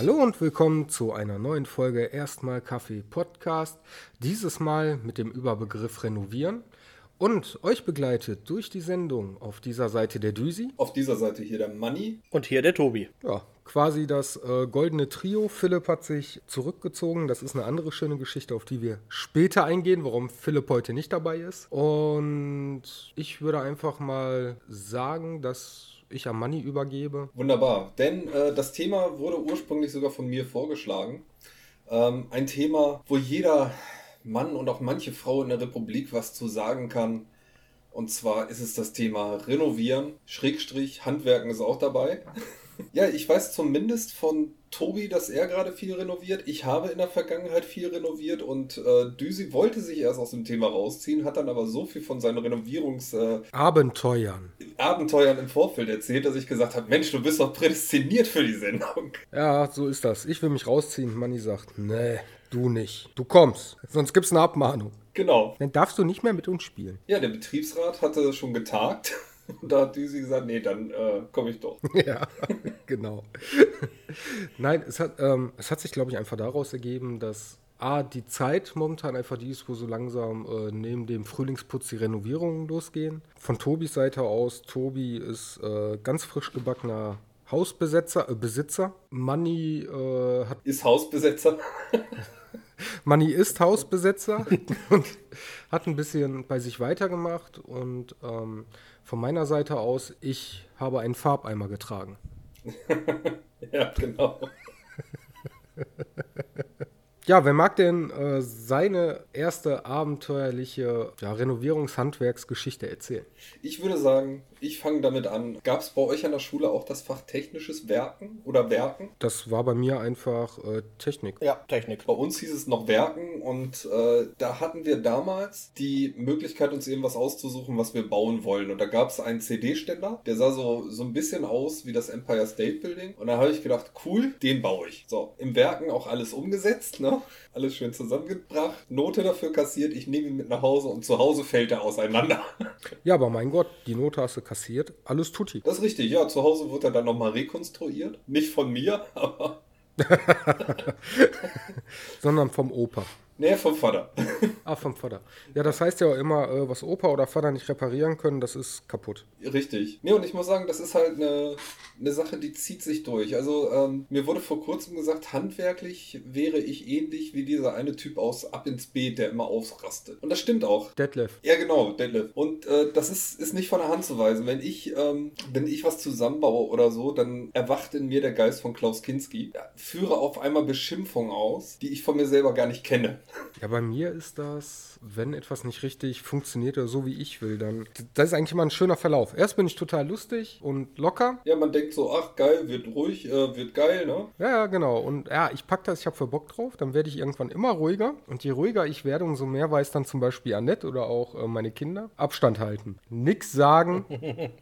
Hallo und willkommen zu einer neuen Folge Erstmal Kaffee Podcast. Dieses Mal mit dem Überbegriff Renovieren. Und euch begleitet durch die Sendung auf dieser Seite der Düsi. Auf dieser Seite hier der Money. Und hier der Tobi. Ja, quasi das äh, goldene Trio. Philipp hat sich zurückgezogen. Das ist eine andere schöne Geschichte, auf die wir später eingehen, warum Philipp heute nicht dabei ist. Und ich würde einfach mal sagen, dass ich am Money übergebe. Wunderbar, denn äh, das Thema wurde ursprünglich sogar von mir vorgeschlagen. Ähm, ein Thema, wo jeder Mann und auch manche Frau in der Republik was zu sagen kann. Und zwar ist es das Thema Renovieren, Schrägstrich, Handwerken ist auch dabei. Ja, ich weiß zumindest von Tobi, dass er gerade viel renoviert. Ich habe in der Vergangenheit viel renoviert und äh, Düsi wollte sich erst aus dem Thema rausziehen, hat dann aber so viel von seinen Renovierungs... Äh, Abenteuern. Abenteuern im Vorfeld erzählt, dass ich gesagt habe, Mensch, du bist doch prädestiniert für die Sendung. Ja, so ist das. Ich will mich rausziehen. Manni sagt, nee, du nicht. Du kommst, sonst gibt's eine Abmahnung. Genau. Dann darfst du nicht mehr mit uns spielen. Ja, der Betriebsrat hatte schon getagt. Und da hat Düsi gesagt, nee, dann äh, komme ich doch. Ja, genau. Nein, es hat, ähm, es hat sich, glaube ich, einfach daraus ergeben, dass A, die Zeit momentan einfach die ist, wo so langsam äh, neben dem Frühlingsputz die Renovierungen losgehen. Von Tobis Seite aus, Tobi ist äh, ganz frisch gebackener Hausbesetzer, äh, Besitzer. Manni äh, hat. Ist Hausbesetzer. Manni ist Hausbesetzer und hat ein bisschen bei sich weitergemacht. Und ähm, von meiner Seite aus, ich habe einen Farbeimer getragen. ja, genau. Ja, wer mag denn äh, seine erste abenteuerliche ja, Renovierungshandwerksgeschichte erzählen? Ich würde sagen, ich fange damit an. Gab es bei euch an der Schule auch das Fach technisches Werken oder Werken? Das war bei mir einfach äh, Technik. Ja, Technik. Bei uns hieß es noch Werken und äh, da hatten wir damals die Möglichkeit, uns irgendwas auszusuchen, was wir bauen wollen. Und da gab es einen CD-Ständer, der sah so, so ein bisschen aus wie das Empire State Building. Und da habe ich gedacht, cool, den baue ich. So, im Werken auch alles umgesetzt, ne? Alles schön zusammengebracht, Note dafür kassiert, ich nehme ihn mit nach Hause und zu Hause fällt er auseinander. Ja, aber mein Gott, die Note hast du kassiert, alles tutti. Das ist richtig, ja. Zu Hause wird er dann nochmal rekonstruiert. Nicht von mir, aber. Sondern vom Opa. Nee, vom Vater. ah, vom Vater. Ja, das heißt ja auch immer, äh, was Opa oder Vater nicht reparieren können, das ist kaputt. Richtig. Nee, und ich muss sagen, das ist halt eine, eine Sache, die zieht sich durch. Also, ähm, mir wurde vor kurzem gesagt, handwerklich wäre ich ähnlich wie dieser eine Typ aus Ab ins Beet, der immer ausrastet. Und das stimmt auch. Detlef. Ja, genau, Detlef. Und äh, das ist, ist nicht von der Hand zu weisen. Wenn ich, ähm, wenn ich was zusammenbaue oder so, dann erwacht in mir der Geist von Klaus Kinski. Ja, führe auf einmal Beschimpfungen aus, die ich von mir selber gar nicht kenne. Ja, bei mir ist das, wenn etwas nicht richtig funktioniert oder so wie ich will, dann das ist eigentlich immer ein schöner Verlauf. Erst bin ich total lustig und locker. Ja, man denkt so, ach geil, wird ruhig, äh, wird geil, ne? Ja, ja, genau. Und ja, ich pack das, ich habe voll Bock drauf, dann werde ich irgendwann immer ruhiger. Und je ruhiger ich werde, umso mehr weiß dann zum Beispiel Annette oder auch äh, meine Kinder Abstand halten. Nix sagen.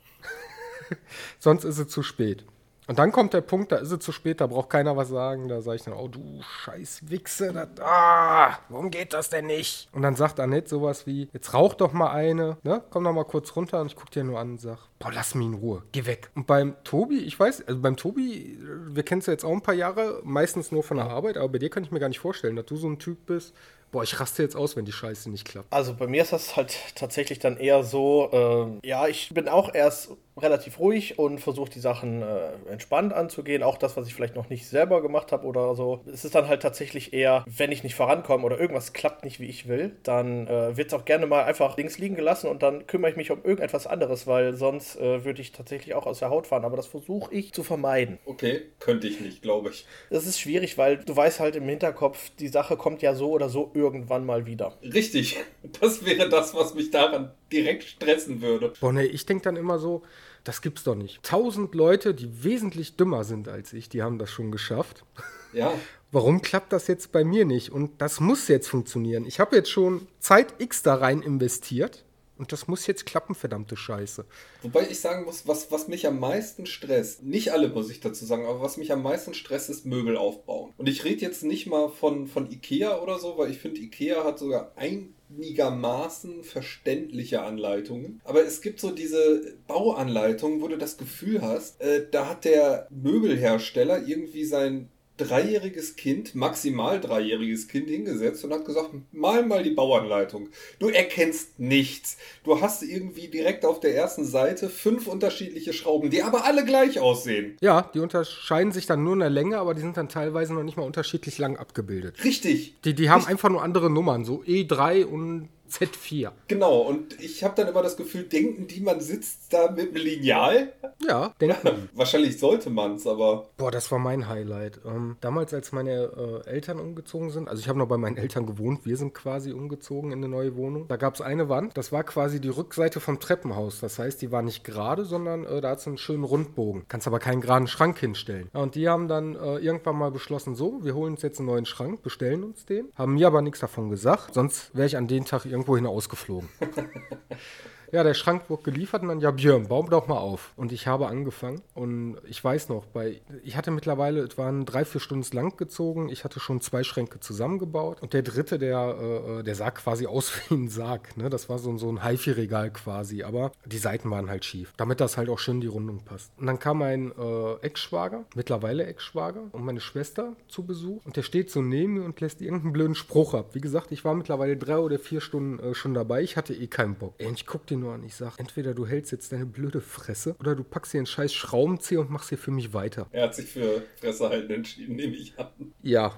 Sonst ist es zu spät. Und dann kommt der Punkt, da ist es zu spät, da braucht keiner was sagen. Da sage ich dann, oh du scheiß Wichse, das, ah, warum geht das denn nicht? Und dann sagt Annette sowas wie, jetzt rauch doch mal eine, ne? Komm doch mal kurz runter und ich guck dir nur an und sag, boah, lass mich in Ruhe, geh weg. Und beim Tobi, ich weiß, also beim Tobi, wir kennen es ja jetzt auch ein paar Jahre, meistens nur von der Arbeit, aber bei dir kann ich mir gar nicht vorstellen, dass du so ein Typ bist, boah, ich raste jetzt aus, wenn die Scheiße nicht klappt. Also bei mir ist das halt tatsächlich dann eher so, äh, ja, ich bin auch erst relativ ruhig und versuche die Sachen äh, entspannt anzugehen. Auch das, was ich vielleicht noch nicht selber gemacht habe oder so. Es ist dann halt tatsächlich eher, wenn ich nicht vorankomme oder irgendwas klappt nicht, wie ich will, dann äh, wird es auch gerne mal einfach links liegen gelassen und dann kümmere ich mich um irgendetwas anderes, weil sonst äh, würde ich tatsächlich auch aus der Haut fahren. Aber das versuche ich zu vermeiden. Okay, könnte ich nicht, glaube ich. Das ist schwierig, weil du weißt halt im Hinterkopf, die Sache kommt ja so oder so irgendwann mal wieder. Richtig. Das wäre das, was mich daran direkt stressen würde. Boah, nee, ich denke dann immer so, das gibt's doch nicht. Tausend Leute, die wesentlich dümmer sind als ich, die haben das schon geschafft. Ja. Warum klappt das jetzt bei mir nicht? Und das muss jetzt funktionieren. Ich habe jetzt schon Zeit X da rein investiert. Und das muss jetzt klappen, verdammte Scheiße. Wobei ich sagen muss, was, was mich am meisten stresst, nicht alle muss ich dazu sagen, aber was mich am meisten stresst, ist Möbel aufbauen. Und ich rede jetzt nicht mal von, von Ikea oder so, weil ich finde, Ikea hat sogar einigermaßen verständliche Anleitungen. Aber es gibt so diese Bauanleitungen, wo du das Gefühl hast, äh, da hat der Möbelhersteller irgendwie sein dreijähriges Kind, maximal dreijähriges Kind hingesetzt und hat gesagt, mal mal die Bauanleitung. Du erkennst nichts. Du hast irgendwie direkt auf der ersten Seite fünf unterschiedliche Schrauben, die aber alle gleich aussehen. Ja, die unterscheiden sich dann nur in der Länge, aber die sind dann teilweise noch nicht mal unterschiedlich lang abgebildet. Richtig. Die, die haben einfach nur andere Nummern, so E3 und Z4. Genau, und ich habe dann immer das Gefühl, denken die, man sitzt da mit einem Lineal? Ja, denken. Wahrscheinlich sollte man es, aber. Boah, das war mein Highlight. Ähm, damals, als meine äh, Eltern umgezogen sind, also ich habe noch bei meinen Eltern gewohnt, wir sind quasi umgezogen in eine neue Wohnung. Da gab es eine Wand, das war quasi die Rückseite vom Treppenhaus. Das heißt, die war nicht gerade, sondern äh, da hat es einen schönen Rundbogen. Kannst aber keinen geraden Schrank hinstellen. Ja, und die haben dann äh, irgendwann mal beschlossen, so, wir holen uns jetzt einen neuen Schrank, bestellen uns den. Haben mir aber nichts davon gesagt, sonst wäre ich an den Tag irgendwo hin ausgeflogen. Ja, der Schrank wurde geliefert und dann, ja, Björn, baum doch mal auf. Und ich habe angefangen und ich weiß noch, bei, ich hatte mittlerweile, es waren drei, vier Stunden lang gezogen, ich hatte schon zwei Schränke zusammengebaut und der dritte, der, äh, der sah quasi aus wie ein Sarg, ne? Das war so, so ein HiFi-Regal quasi, aber die Seiten waren halt schief, damit das halt auch schön in die Rundung passt. Und dann kam mein äh, Ex-Schwager, mittlerweile Ex-Schwager und meine Schwester zu Besuch und der steht so neben mir und lässt irgendeinen blöden Spruch ab. Wie gesagt, ich war mittlerweile drei oder vier Stunden äh, schon dabei, ich hatte eh keinen Bock. Ey, ich guck den nur an. Ich sag, entweder du hältst jetzt deine blöde Fresse oder du packst hier einen scheiß Schraubenzieher und machst hier für mich weiter. Er hat sich für Fresse halten entschieden, nehme ich an. Ja.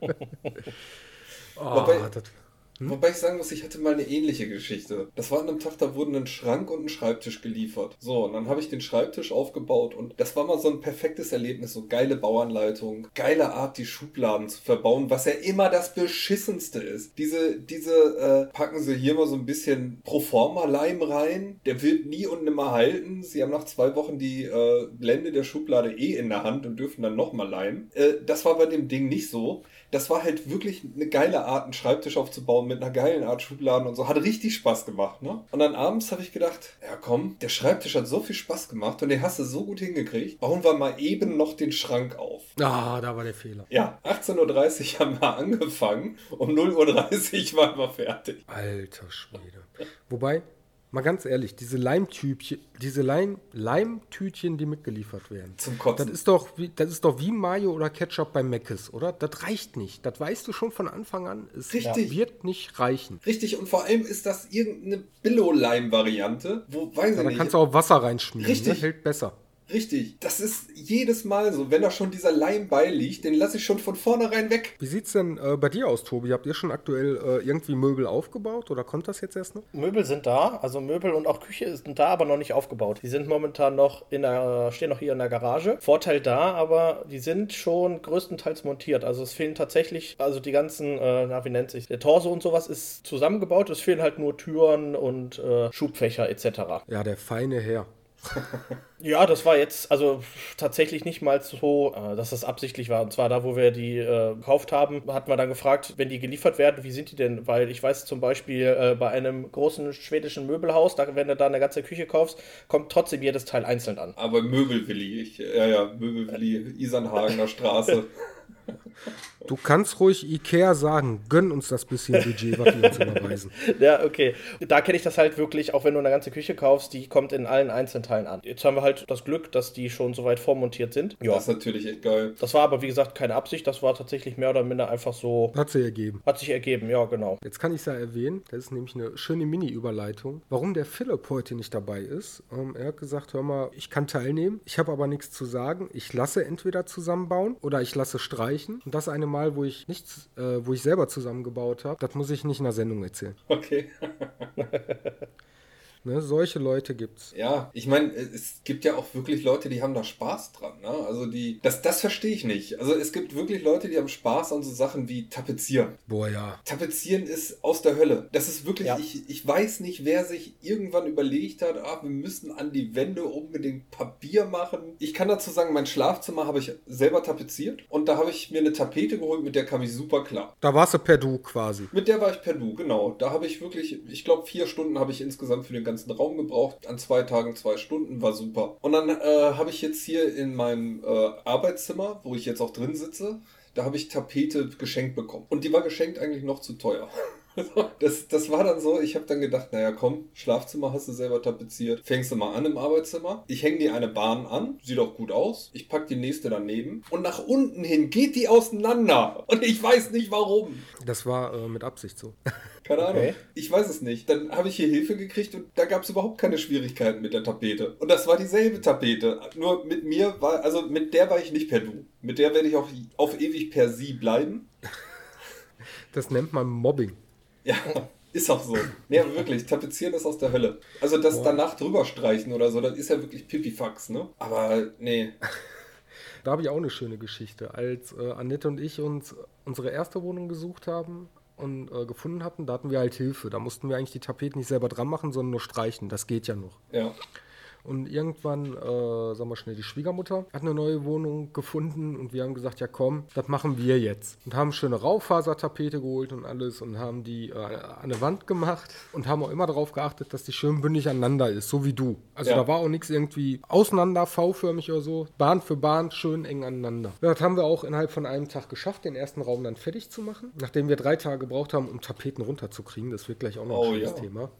oh, Wobei- das, Wobei ich sagen muss, ich hatte mal eine ähnliche Geschichte. Das war an einem Tag, da wurden ein Schrank und ein Schreibtisch geliefert. So, und dann habe ich den Schreibtisch aufgebaut und das war mal so ein perfektes Erlebnis. So geile Bauanleitung, geile Art, die Schubladen zu verbauen, was ja immer das Beschissenste ist. Diese, diese, äh, packen sie hier mal so ein bisschen Proforma-Leim rein. Der wird nie und nimmer halten. Sie haben nach zwei Wochen die äh, Blende der Schublade eh in der Hand und dürfen dann nochmal leimen. Äh, das war bei dem Ding nicht so. Das war halt wirklich eine geile Art, einen Schreibtisch aufzubauen mit einer geilen Art Schubladen und so. Hat richtig Spaß gemacht, ne? Und dann abends habe ich gedacht, ja komm, der Schreibtisch hat so viel Spaß gemacht und den hast du so gut hingekriegt. Bauen wir mal eben noch den Schrank auf. ah, da war der Fehler. Ja, 18.30 Uhr haben wir angefangen. Um 0.30 Uhr waren wir fertig. Alter Schwede. Wobei, mal ganz ehrlich, diese Leimtütchen, diese Leim, Leimtütchen, die mitgeliefert werden. Zum Das Kotzen. ist doch wie, das ist doch wie Mayo oder Ketchup bei Mc's, oder? Das reicht nicht. Das weißt du schon von Anfang an. Es Richtig. wird nicht reichen. Richtig, und vor allem ist das irgendeine Billo-Leim-Variante, wo, weiß ich Da nicht. kannst du auch Wasser reinschmieren. Richtig. Ne? Hält besser. Richtig, das ist jedes Mal so. Wenn da schon dieser Leim beiliegt, den lasse ich schon von vornherein weg. Wie sieht's denn äh, bei dir aus, Tobi? Habt ihr schon aktuell äh, irgendwie Möbel aufgebaut oder kommt das jetzt erst noch? Möbel sind da, also Möbel und auch Küche sind da, aber noch nicht aufgebaut. Die sind momentan noch in der, stehen noch hier in der Garage. Vorteil da, aber die sind schon größtenteils montiert. Also es fehlen tatsächlich, also die ganzen, äh, na wie nennt sich, der Torso und sowas ist zusammengebaut. Es fehlen halt nur Türen und äh, Schubfächer etc. Ja, der feine Herr. Ja, das war jetzt also tatsächlich nicht mal so, äh, dass das absichtlich war. Und zwar da, wo wir die äh, gekauft haben, hatten wir dann gefragt, wenn die geliefert werden, wie sind die denn? Weil ich weiß zum Beispiel äh, bei einem großen schwedischen Möbelhaus, da, wenn du da eine ganze Küche kaufst, kommt trotzdem jedes Teil einzeln an. Aber Möbelwilli, ich, ja, ja, Möbelwilli, Isernhagener Straße. Du kannst ruhig Ikea sagen, gönn uns das bisschen Budget, was die uns überweisen. Ja, okay. Da kenne ich das halt wirklich, auch wenn du eine ganze Küche kaufst, die kommt in allen Einzelteilen an. Jetzt haben wir halt das Glück, dass die schon soweit vormontiert sind. Ja. Das ist natürlich echt geil. Das war aber, wie gesagt, keine Absicht. Das war tatsächlich mehr oder minder einfach so. Hat sie ergeben. Hat sich ergeben, ja, genau. Jetzt kann ich es ja erwähnen, das ist nämlich eine schöne Mini-Überleitung, warum der Philipp heute nicht dabei ist. Ähm, er hat gesagt, hör mal, ich kann teilnehmen, ich habe aber nichts zu sagen. Ich lasse entweder zusammenbauen oder ich lasse streichen. Und das eine Mal, wo ich nichts, äh, wo ich selber zusammengebaut habe, das muss ich nicht in der Sendung erzählen. Okay. Ne? Solche Leute gibt's. Ja, ich meine, es gibt ja auch wirklich Leute, die haben da Spaß dran. Ne? Also die, das, das verstehe ich nicht. Also es gibt wirklich Leute, die haben Spaß an so Sachen wie Tapezieren. Boah, ja. Tapezieren ist aus der Hölle. Das ist wirklich, Ja. ich, ich weiß nicht, wer sich irgendwann überlegt hat, ah, wir müssen an die Wände unbedingt Papier machen. Ich kann dazu sagen, mein Schlafzimmer habe ich selber tapeziert und da habe ich mir eine Tapete geholt, mit der kam ich super klar. Da warst du per Du quasi. Mit der war ich per Du, genau. Da habe ich wirklich, ich glaube, vier Stunden habe ich insgesamt für den ganzen Raum gebraucht. An zwei Tagen zwei Stunden, war super. Und dann äh, habe ich jetzt hier in meinem äh, Arbeitszimmer, wo ich jetzt auch drin sitze, da habe ich Tapete geschenkt bekommen. Und die war geschenkt eigentlich noch zu teuer. Das, das war dann so, ich habe dann gedacht, naja komm, Schlafzimmer hast du selber tapeziert, fängst du mal an im Arbeitszimmer. Ich hänge dir eine Bahn an, sieht auch gut aus. Ich pack die nächste daneben und nach unten hin geht die auseinander. Und ich weiß nicht warum. Das war äh, mit Absicht so. Keine Ahnung. Okay. Ich weiß es nicht. Dann habe ich hier Hilfe gekriegt und da gab es überhaupt keine Schwierigkeiten mit der Tapete. Und das war dieselbe Tapete. Nur mit mir war, also mit der war ich nicht per Du. Mit der werde ich auch auf ewig per Sie bleiben. Das nennt man Mobbing. Ja, ist auch so. Nee, aber wirklich, tapezieren ist aus der Hölle. Also das danach drüber streichen oder so, das ist ja wirklich Pipifax, ne? Aber nee. Da habe ich auch eine schöne Geschichte. Als äh, Annette und ich uns unsere erste Wohnung gesucht haben und äh, gefunden hatten, da hatten wir halt Hilfe. Da mussten wir eigentlich die Tapeten nicht selber dran machen, sondern nur streichen. Das geht ja noch. Ja. Und irgendwann, äh, sagen wir schnell, die Schwiegermutter hat eine neue Wohnung gefunden und wir haben gesagt, ja komm, das machen wir jetzt. Und haben schöne Raufasertapete geholt und alles und haben die äh, an eine Wand gemacht und haben auch immer darauf geachtet, dass die schön bündig aneinander ist, so wie du. Also Ja. da war auch nichts irgendwie auseinander, V-förmig oder so. Bahn für Bahn schön eng aneinander. Ja, das haben wir auch innerhalb von einem Tag geschafft, den ersten Raum dann fertig zu machen. Nachdem wir drei Tage gebraucht haben, um Tapeten runterzukriegen. Das wird gleich auch noch Oh, ein schönes ja. Thema.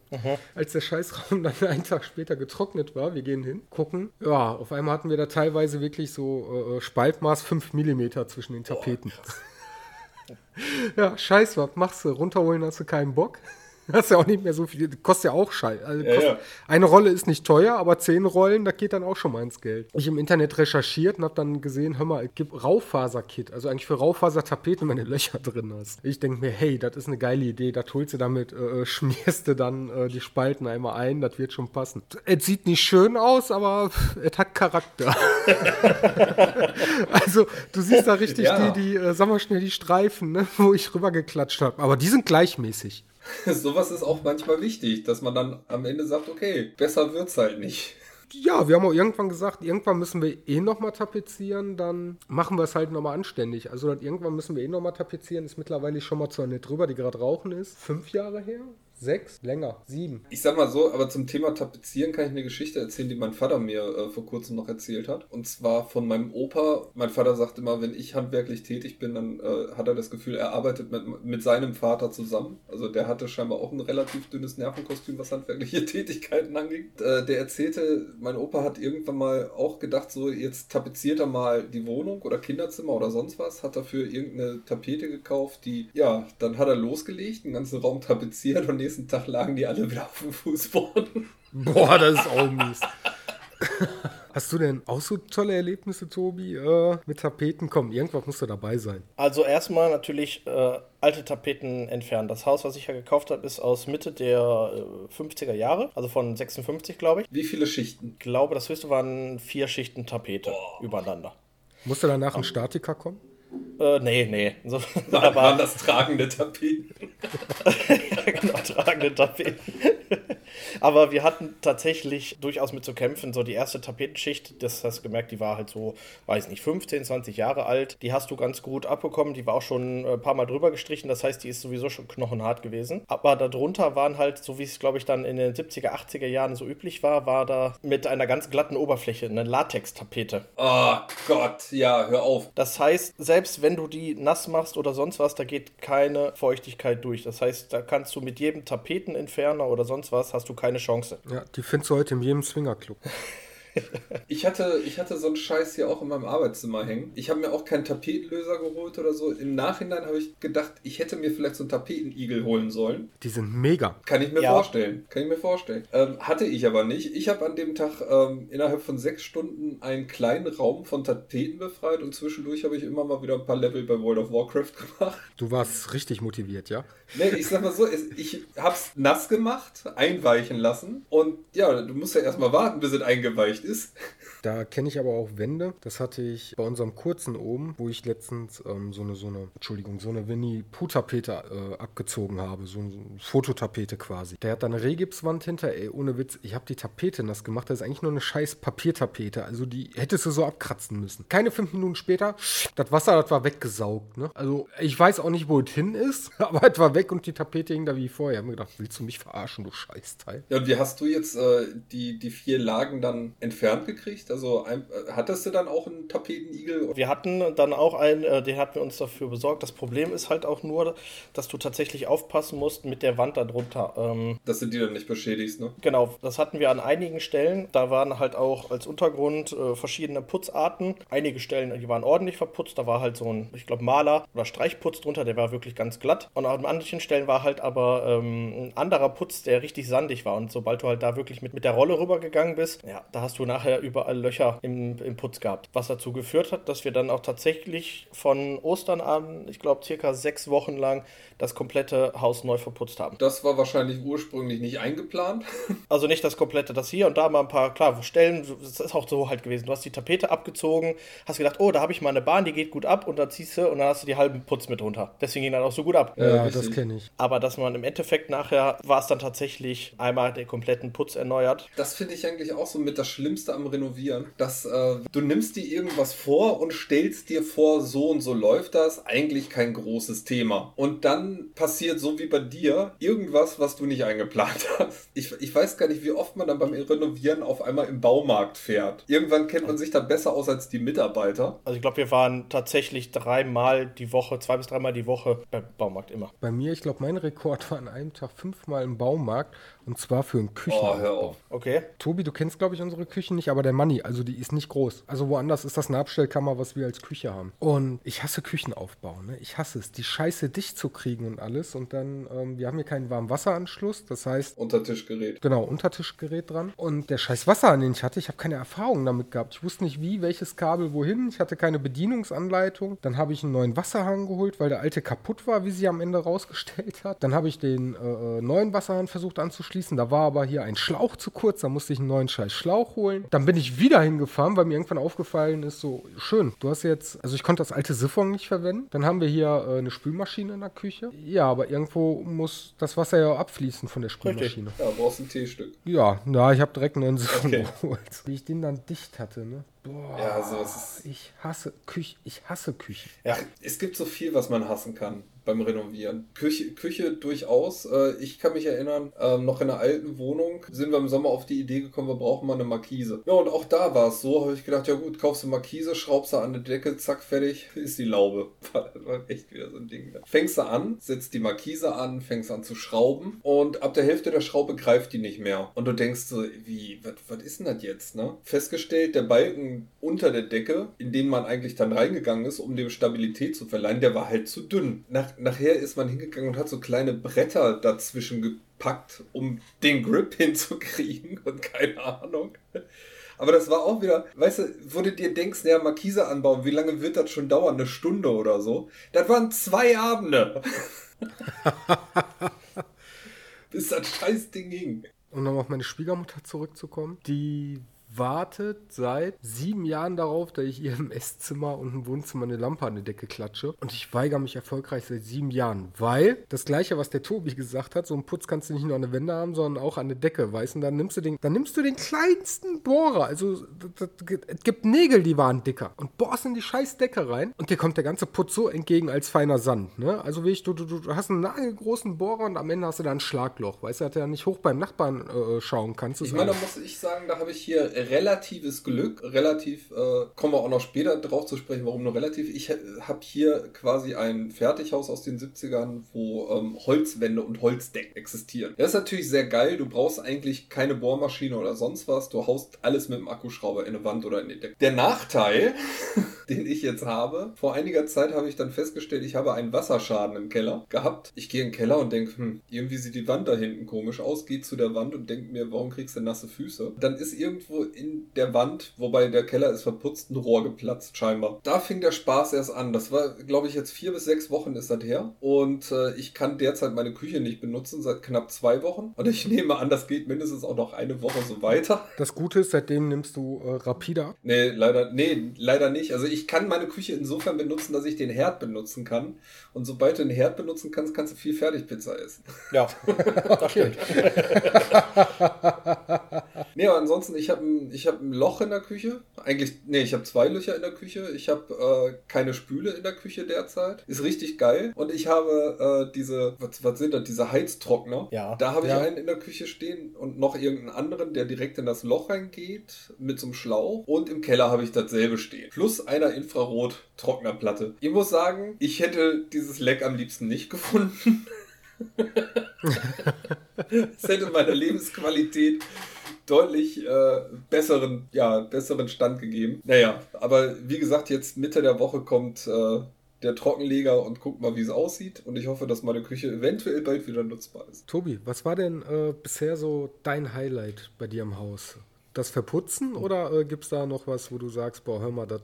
Als der Scheißraum dann einen Tag später getrocknet war, wir gehen hin, gucken. Ja, auf einmal hatten wir da teilweise wirklich so äh, Spaltmaß 5 mm zwischen den Tapeten. ja, scheiß, was machst du? Runterholen hast du keinen Bock. Hast ja auch nicht mehr so viel, kostet ja auch Scheiß. Also Ja, ja. Eine Rolle ist nicht teuer, aber zehn Rollen, das geht dann auch schon mal ins Geld. Ich im Internet recherchiert und habe dann gesehen, hör mal, es gibt Raufaserkit, also eigentlich für Raufasertapeten, wenn du Löcher drin hast. Ich denke mir, hey, das ist eine geile Idee, das holst du damit, äh, schmierst du dann äh, die Spalten einmal ein, das wird schon passen. Es sieht nicht schön aus, aber es hat Charakter. also, du siehst da richtig Ja. die, die äh, sag mal schnell, die Streifen, ne, wo ich rübergeklatscht habe. Aber die sind gleichmäßig. Sowas ist auch manchmal wichtig, dass man dann am Ende sagt, okay, besser wird's halt nicht. Ja, wir haben auch irgendwann gesagt, irgendwann müssen wir eh nochmal tapezieren, dann machen wir es halt nochmal anständig. Also irgendwann müssen wir eh nochmal tapezieren, ist mittlerweile schon mal zu einer drüber, die gerade rauchen ist. Fünf Jahre her? Sechs? Länger? Sieben? Ich sag mal so, aber zum Thema Tapezieren kann ich eine Geschichte erzählen, die mein Vater mir äh, vor kurzem noch erzählt hat. Und zwar von meinem Opa. Mein Vater sagt immer, wenn ich handwerklich tätig bin, dann äh, hat er das Gefühl, er arbeitet mit, mit seinem Vater zusammen. Also der hatte scheinbar auch ein relativ dünnes Nervenkostüm, was handwerkliche Tätigkeiten anging. Äh, der erzählte, mein Opa hat irgendwann mal auch gedacht, so jetzt tapeziert er mal die Wohnung oder Kinderzimmer oder sonst was, hat dafür irgendeine Tapete gekauft, die, ja, dann hat er losgelegt, den ganzen Raum tapeziert und nächsten Tag lagen die alle wieder auf dem Fußboden. Boah, das ist auch mies. Hast du denn auch so tolle Erlebnisse, Tobi, äh, mit Tapeten? Komm, irgendwas muss da dabei sein. Also erstmal natürlich äh, alte Tapeten entfernen. Das Haus, was ich ja gekauft habe, ist aus Mitte der äh, 50er Jahre, also von 56, glaube ich. Wie viele Schichten? Ich glaube, das höchste waren vier Schichten Tapete übereinander. Musste danach ein Statiker kommen? Äh, nee, nee. So, Waren, waren das tragende Tapeten? ja, genau, tragende Tapeten. Aber wir hatten tatsächlich durchaus mit zu kämpfen. So die erste Tapetenschicht, das hast du gemerkt, die war halt so, weiß nicht, 15, 20 Jahre alt. Die hast du ganz gut abbekommen. Die war auch schon äh, ein paar Mal drüber gestrichen. Das heißt, die ist sowieso schon knochenhart gewesen. Aber darunter waren halt, so wie es, glaube ich, dann in den 70er, 80er Jahren so üblich war, war da mit einer ganz glatten Oberfläche eine Latex-Tapete. Oh Gott, ja, hör auf. Das heißt, selbst wenn du die nass machst oder sonst was, da geht keine Feuchtigkeit durch. Das heißt, da kannst du mit jedem Tapetenentferner oder sonst was, hast du keine Chance. Ja, die findest du heute in jedem Swingerclub. Ich hatte, ich hatte so einen Scheiß hier auch in meinem Arbeitszimmer hängen. Ich habe mir auch keinen Tapetenlöser geholt oder so. Im Nachhinein habe ich gedacht, ich hätte mir vielleicht so einen Tapetenigel holen sollen. Die sind mega. Kann ich mir Ja. vorstellen. Kann ich mir vorstellen. Ähm, hatte ich aber nicht. Ich habe an dem Tag ähm, innerhalb von sechs Stunden einen kleinen Raum von Tapeten befreit und zwischendurch habe ich immer mal wieder ein paar Level bei World of Warcraft gemacht. Du warst richtig motiviert, ja? Nee, ich sag mal so, es- ich hab's nass gemacht, einweichen lassen und ja, du musst ja erstmal warten, bis es eingeweicht ist. Da kenne ich aber auch Wände. Das hatte ich bei unserem kurzen oben, wo ich letztens ähm, so eine, so eine, Entschuldigung, so eine Winnie Pooh-Tapete äh, abgezogen habe. So eine Fototapete quasi. Der hat da eine Rehgipswand hinter, ey, ohne Witz. Ich habe die Tapete nass gemacht. Das ist eigentlich nur eine scheiß Papiertapete. Also die hättest du so abkratzen müssen. Keine fünf Minuten später, das Wasser, das war weggesaugt, ne? Also ich weiß auch nicht, wo es hin ist, aber es war weg und die Tapete hing da wie vorher. Ich habe mir gedacht, willst du mich verarschen, du Scheißteil? Ja, und wie hast du jetzt äh, die, die vier Lagen dann entfernt gekriegt? Also ein, äh, hattest du dann auch einen Tapetenigel? Wir hatten dann auch einen, äh, den hatten wir uns dafür besorgt. Das Problem ist halt auch nur, dass du tatsächlich aufpassen musst mit der Wand darunter. Ähm, dass du die dann nicht beschädigst, ne? Genau, das hatten wir an einigen Stellen. Da waren halt auch als Untergrund äh, verschiedene Putzarten. Einige Stellen, die waren ordentlich verputzt. Da war halt so ein, ich glaube, Maler oder Streichputz drunter, der war wirklich ganz glatt. Und an manchen Stellen war halt aber ähm, ein anderer Putz, der richtig sandig war. Und sobald du halt da wirklich mit, mit der Rolle rübergegangen bist, ja, da hast du nachher überall Löcher im, im Putz gehabt. Was dazu geführt hat, dass wir dann auch tatsächlich von Ostern an, ich glaube, circa sechs Wochen lang das komplette Haus neu verputzt haben. Das war wahrscheinlich ursprünglich nicht eingeplant. Also nicht das komplette, das hier und da mal ein paar, klar, Stellen, das ist auch so halt gewesen. Du hast die Tapete abgezogen, hast gedacht, oh, da habe ich mal eine Bahn, die geht gut ab und dann ziehst du und dann hast du die halben Putz mit runter. Deswegen ging das auch so gut ab. Ja, ja das kenne ich. Aber dass man im Endeffekt nachher war es dann tatsächlich einmal den kompletten Putz erneuert. Das finde ich eigentlich auch so mit das Schlimmste am Renovieren, dass äh, du nimmst dir irgendwas vor und stellst dir vor, so und so läuft das, eigentlich kein großes Thema. Und dann passiert so wie bei dir irgendwas, was du nicht eingeplant hast. Ich, ich weiß gar nicht, wie oft man dann beim Renovieren auf einmal im Baumarkt fährt. Irgendwann kennt man sich da besser aus als die Mitarbeiter. Also ich glaube, wir waren tatsächlich dreimal die Woche, zwei bis dreimal die Woche beim Baumarkt immer. Bei mir, ich glaube, mein Rekord war an einem Tag fünfmal im Baumarkt und zwar für einen Küchenaufbau. Oh, hör auf. Okay. Tobi, du kennst, glaube ich, unsere Küche nicht, aber der Money, also die ist nicht groß. Also woanders ist das eine Abstellkammer, was wir als Küche haben. Und ich hasse Küchenaufbau, ne? Ich hasse es, die Scheiße dicht zu kriegen und alles. Und dann, ähm, wir haben hier keinen Warmwasseranschluss, das heißt... Untertischgerät. Genau, Untertischgerät dran. Und der scheiß Wasser, den ich hatte, ich habe keine Erfahrung damit gehabt. Ich wusste nicht wie, welches Kabel wohin. Ich hatte keine Bedienungsanleitung. Dann habe ich einen neuen Wasserhahn geholt, weil der alte kaputt war, wie sie am Ende rausgestellt hat. Dann habe ich den äh, äh neuen Wasserhahn versucht anzuschließen anschließen. Da war aber hier ein Schlauch zu kurz, da musste ich einen neuen scheiß Schlauch holen. Dann bin ich wieder hingefahren, weil mir irgendwann aufgefallen ist, so schön, du hast jetzt, also ich konnte das alte Siphon nicht verwenden. Dann haben wir hier äh, eine Spülmaschine in der Küche. Ja, aber irgendwo muss das Wasser ja abfließen von der Spülmaschine. Ja, brauchst ein Teestück. Ja, na, ich habe direkt einen Siphon okay. geholt. Wie ich den dann dicht hatte, ne? Boah, ja, so ist ich hasse Küche. Ich hasse Küche. Ja, es gibt so viel, was man hassen kann beim Renovieren. Küche, Küche durchaus. Äh, ich kann mich erinnern, ähm, noch in einer alten Wohnung sind wir im Sommer auf die Idee gekommen, wir brauchen mal eine Markise. Ja, und auch da war es so, habe ich gedacht, ja gut, kaufst du Markise, schraubst du an die Decke, zack, fertig, ist die Laube. Das war echt wieder so ein Ding. Ne? Fängst du an, setzt die Markise an, fängst an zu schrauben und ab der Hälfte der Schraube greift die nicht mehr. Und du denkst so, wie, was ist denn das jetzt, ne? Festgestellt, der Balken unter der Decke, in den man eigentlich dann reingegangen ist, um dem Stabilität zu verleihen, der war halt zu dünn. Nach, nachher ist man hingegangen und hat so kleine Bretter dazwischen gepackt, um den Grip hinzukriegen und keine Ahnung. Aber das war auch wieder, weißt du, wo du dir denkst, naja, Markise anbauen, wie lange wird das schon dauern? Eine Stunde oder so? Das waren zwei Abende. Bis das scheiß Ding hing. Um nochmal auf meine Schwiegermutter zurückzukommen. Die wartet seit sieben Jahren darauf, dass ich ihr im Esszimmer und im Wohnzimmer eine Lampe an die Decke klatsche. Und ich weigere mich erfolgreich seit sieben Jahren, weil das Gleiche, was der Tobi gesagt hat, so einen Putz kannst du nicht nur an der Wände haben, sondern auch an der Decke, weißt du? Dann nimmst du den, dann nimmst du den kleinsten Bohrer. Also es gibt Nägel, die waren dicker und bohrst in die scheiß Decke rein und dir kommt der ganze Putz so entgegen als feiner Sand. Ne? Also wie ich, du, du, du hast einen nagelgroßen Bohrer und am Ende hast du da ein Schlagloch, weißt du, dass du ja nicht hoch beim Nachbarn äh, schauen kannst. Ich meine, da muss ich sagen, da habe ich hier relatives Glück. Relativ, äh, kommen wir auch noch später drauf zu sprechen, warum nur relativ. Ich habe hier quasi ein Fertighaus aus den 70ern, wo ähm, Holzwände und Holzdecken existieren. Das ist natürlich sehr geil. Du brauchst eigentlich keine Bohrmaschine oder sonst was. Du haust alles mit dem Akkuschrauber in eine Wand oder in die Decke. Der Nachteil, den ich jetzt habe, vor einiger Zeit habe ich dann festgestellt, ich habe einen Wasserschaden im Keller gehabt. Ich gehe in den Keller und denke, hm, irgendwie sieht die Wand da hinten komisch aus, gehe zu der Wand und denke mir, warum kriegst du nasse Füße? Dann ist irgendwo in der Wand, wobei der Keller ist verputzt, ein Rohr geplatzt, scheinbar. Da fing der Spaß erst an. Das war, glaube ich, jetzt vier bis sechs Wochen ist das her. Und äh, ich kann derzeit meine Küche nicht benutzen, seit knapp zwei Wochen. Und ich nehme an, das geht mindestens auch noch eine Woche so weiter. Das Gute ist, seitdem nimmst du äh, Rapida. Nee, leider, nee, leider nicht. Also ich kann meine Küche insofern benutzen, dass ich den Herd benutzen kann. Und sobald du den Herd benutzen kannst, kannst du viel Fertigpizza essen. Ja, das stimmt. Nee, aber ansonsten, ich habe ich hab ein Loch in der Küche. Eigentlich, nee, ich habe zwei Löcher in der Küche. Ich habe äh, keine Spüle in der Küche derzeit. Ist richtig geil. Und ich habe äh, diese, was, was sind das, diese Heiztrockner. Ja. Da habe ich Ja. einen in der Küche stehen und noch irgendeinen anderen, der direkt in das Loch reingeht mit so einem Schlauch. Und im Keller habe ich dasselbe stehen. Plus einer Infrarot-Trocknerplatte. Ich muss sagen, ich hätte dieses Leck am liebsten nicht gefunden. Es hätte meiner Lebensqualität deutlich äh, besseren, ja, besseren Stand gegeben. Naja, aber wie gesagt, jetzt Mitte der Woche kommt äh, der Trockenleger und guckt mal, wie es aussieht. Und ich hoffe, dass meine Küche eventuell bald wieder nutzbar ist. Tobi, was war denn äh, bisher so dein Highlight bei dir im Haus? Das Verputzen oder äh, gibt es da noch was, wo du sagst, boah, hör mal, das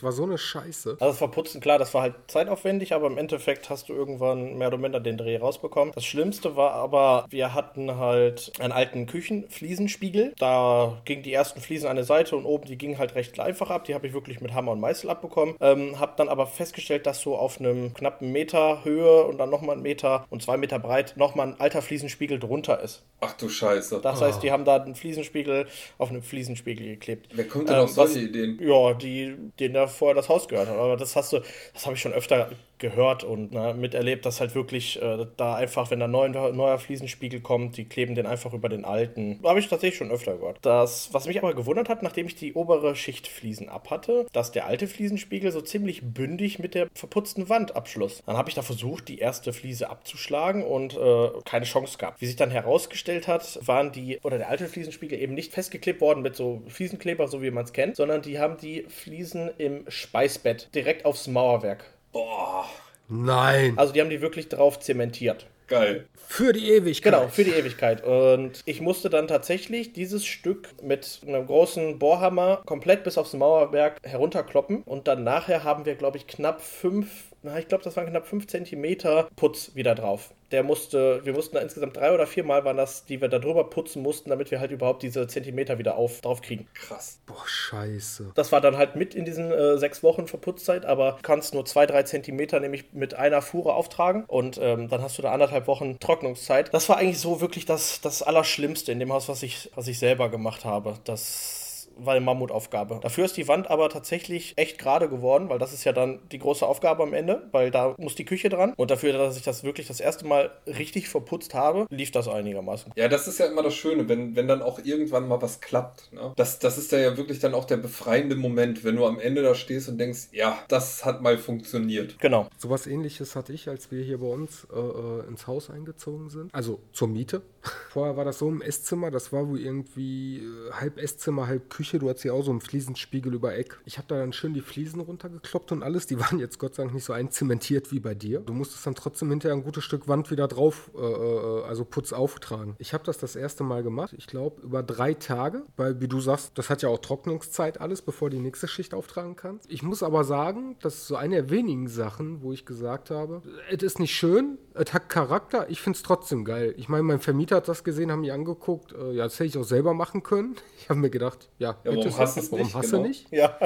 war so eine Scheiße? Also das Verputzen, klar, das war halt zeitaufwendig, aber im Endeffekt hast du irgendwann mehr oder minder den Dreh rausbekommen. Das Schlimmste war aber, wir hatten halt einen alten Küchenfliesenspiegel. Da gingen die ersten Fliesen an der Seite und oben, die gingen halt recht einfach ab. Die habe ich wirklich mit Hammer und Meißel abbekommen. Ähm, habe dann aber festgestellt, dass so auf einem knappen Meter Höhe und dann nochmal einen Meter und zwei Meter breit nochmal ein alter Fliesenspiegel drunter ist. Ach du Scheiße. Das heißt, die haben da einen Fliesenspiegel auf einem Fliesenspiegel geklebt. Wer kommt denn Ähm, auf solche was- Ideen? Ja, die, denen da vorher das Haus gehört hat. Aber das hast du, das habe ich schon öfter gehört und ne, miterlebt, dass halt wirklich äh, da einfach, wenn da neu, neuer Fliesenspiegel kommt, die kleben den einfach über den alten. Habe ich tatsächlich schon öfter gehört. Das, was mich aber gewundert hat, nachdem ich die obere Schicht Fliesen ab hatte, dass der alte Fliesenspiegel so ziemlich bündig mit der verputzten Wand abschloss. Dann habe ich da versucht, die erste Fliese abzuschlagen und äh, keine Chance gehabt. Wie sich dann herausgestellt hat, waren die, oder der alte Fliesenspiegel eben nicht festgeklebt worden mit so Fliesenkleber, so wie man es kennt, sondern die haben die Fliesen im Speisbett direkt aufs Mauerwerk. Boah, Nein, Also die haben die wirklich drauf zementiert. geil. für die Ewigkeit. Genau, für die Ewigkeit. Und ich musste dann tatsächlich dieses Stück mit einem großen Bohrhammer komplett bis aufs Mauerwerk herunterkloppen. Und dann nachher haben wir, glaube ich, knapp fünf, na, ich glaube, das waren knapp fünf Zentimeter Putz wieder drauf. Der musste, wir mussten da insgesamt drei oder vier Mal waren das, die wir da drüber putzen mussten, damit wir halt überhaupt diese Zentimeter wieder auf, drauf kriegen. Krass. Boah, scheiße. Das war dann halt mit in diesen äh, sechs Wochen Verputzzeit, aber du kannst nur zwei, drei Zentimeter nämlich mit einer Fuhre auftragen und ähm, dann hast du da anderthalb Wochen Trocknungszeit. Das war eigentlich so wirklich das, das Allerschlimmste in dem Haus, was ich, was ich selber gemacht habe. Das war eine Mammutaufgabe. Dafür ist die Wand aber tatsächlich echt gerade geworden, weil das ist ja dann die große Aufgabe am Ende, weil da muss die Küche dran. Und dafür, dass ich das wirklich das erste Mal richtig verputzt habe, lief das einigermaßen. Ja, das ist ja immer das Schöne, wenn, wenn dann auch irgendwann mal was klappt. Ne? Das, das ist ja wirklich dann auch der befreiende Moment, wenn du am Ende da stehst und denkst, ja, das hat mal funktioniert. Genau. Sowas ähnliches hatte ich, als wir hier bei uns äh, äh, ins Haus eingezogen sind. Also zur Miete. Vorher war das so im Esszimmer, das war wohl irgendwie äh, halb Esszimmer, halb Küche. Du hattest ja auch so einen Fliesenspiegel über Eck. Ich habe da dann schön die Fliesen runtergekloppt und alles. Die waren jetzt Gott sei Dank nicht so einzementiert wie bei dir. Du musstest dann trotzdem hinterher ein gutes Stück Wand wieder drauf, äh, äh, also Putz auftragen. Ich habe das das erste Mal gemacht. Ich glaube über drei Tage, weil wie du sagst, das hat ja auch Trocknungszeit alles, bevor die nächste Schicht auftragen kannst. Ich muss aber sagen, das ist so eine der wenigen Sachen, wo ich gesagt habe, es ist nicht schön, es hat Charakter, ich finde es trotzdem geil. Ich meine, mein Vermieter hat das gesehen, haben mich angeguckt, äh, ja, das hätte ich auch selber machen können. Ich habe mir gedacht, ja, Ja, warum bitte, hast du es warum nicht? hast Genau. du nicht? Ja.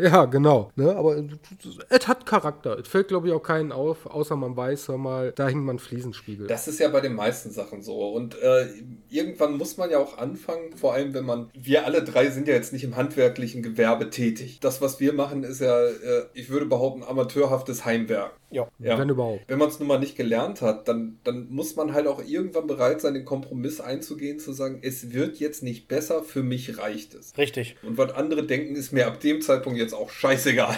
Ja, genau. Ne? Aber es hat Charakter. Es fällt, glaube ich, auch keinen auf, außer man weiß, hör mal, da hängt man Fliesenspiegel. Das ist ja bei den meisten Sachen so. Und äh, irgendwann muss man ja auch anfangen, vor allem wenn man, wir alle drei sind ja jetzt nicht im handwerklichen Gewerbe tätig. Das, was wir machen, ist ja, äh, ich würde behaupten, amateurhaftes Heimwerk. Ja. Ja. Wenn überhaupt. Wenn man es nun mal nicht gelernt hat, dann, dann muss man halt auch irgendwann bereit sein, den Kompromiss einzugehen, zu sagen, es wird jetzt nicht besser, für mich reicht es. Richtig. Und was andere denken, ist mir ab dem Zeitpunkt jetzt auch scheißegal.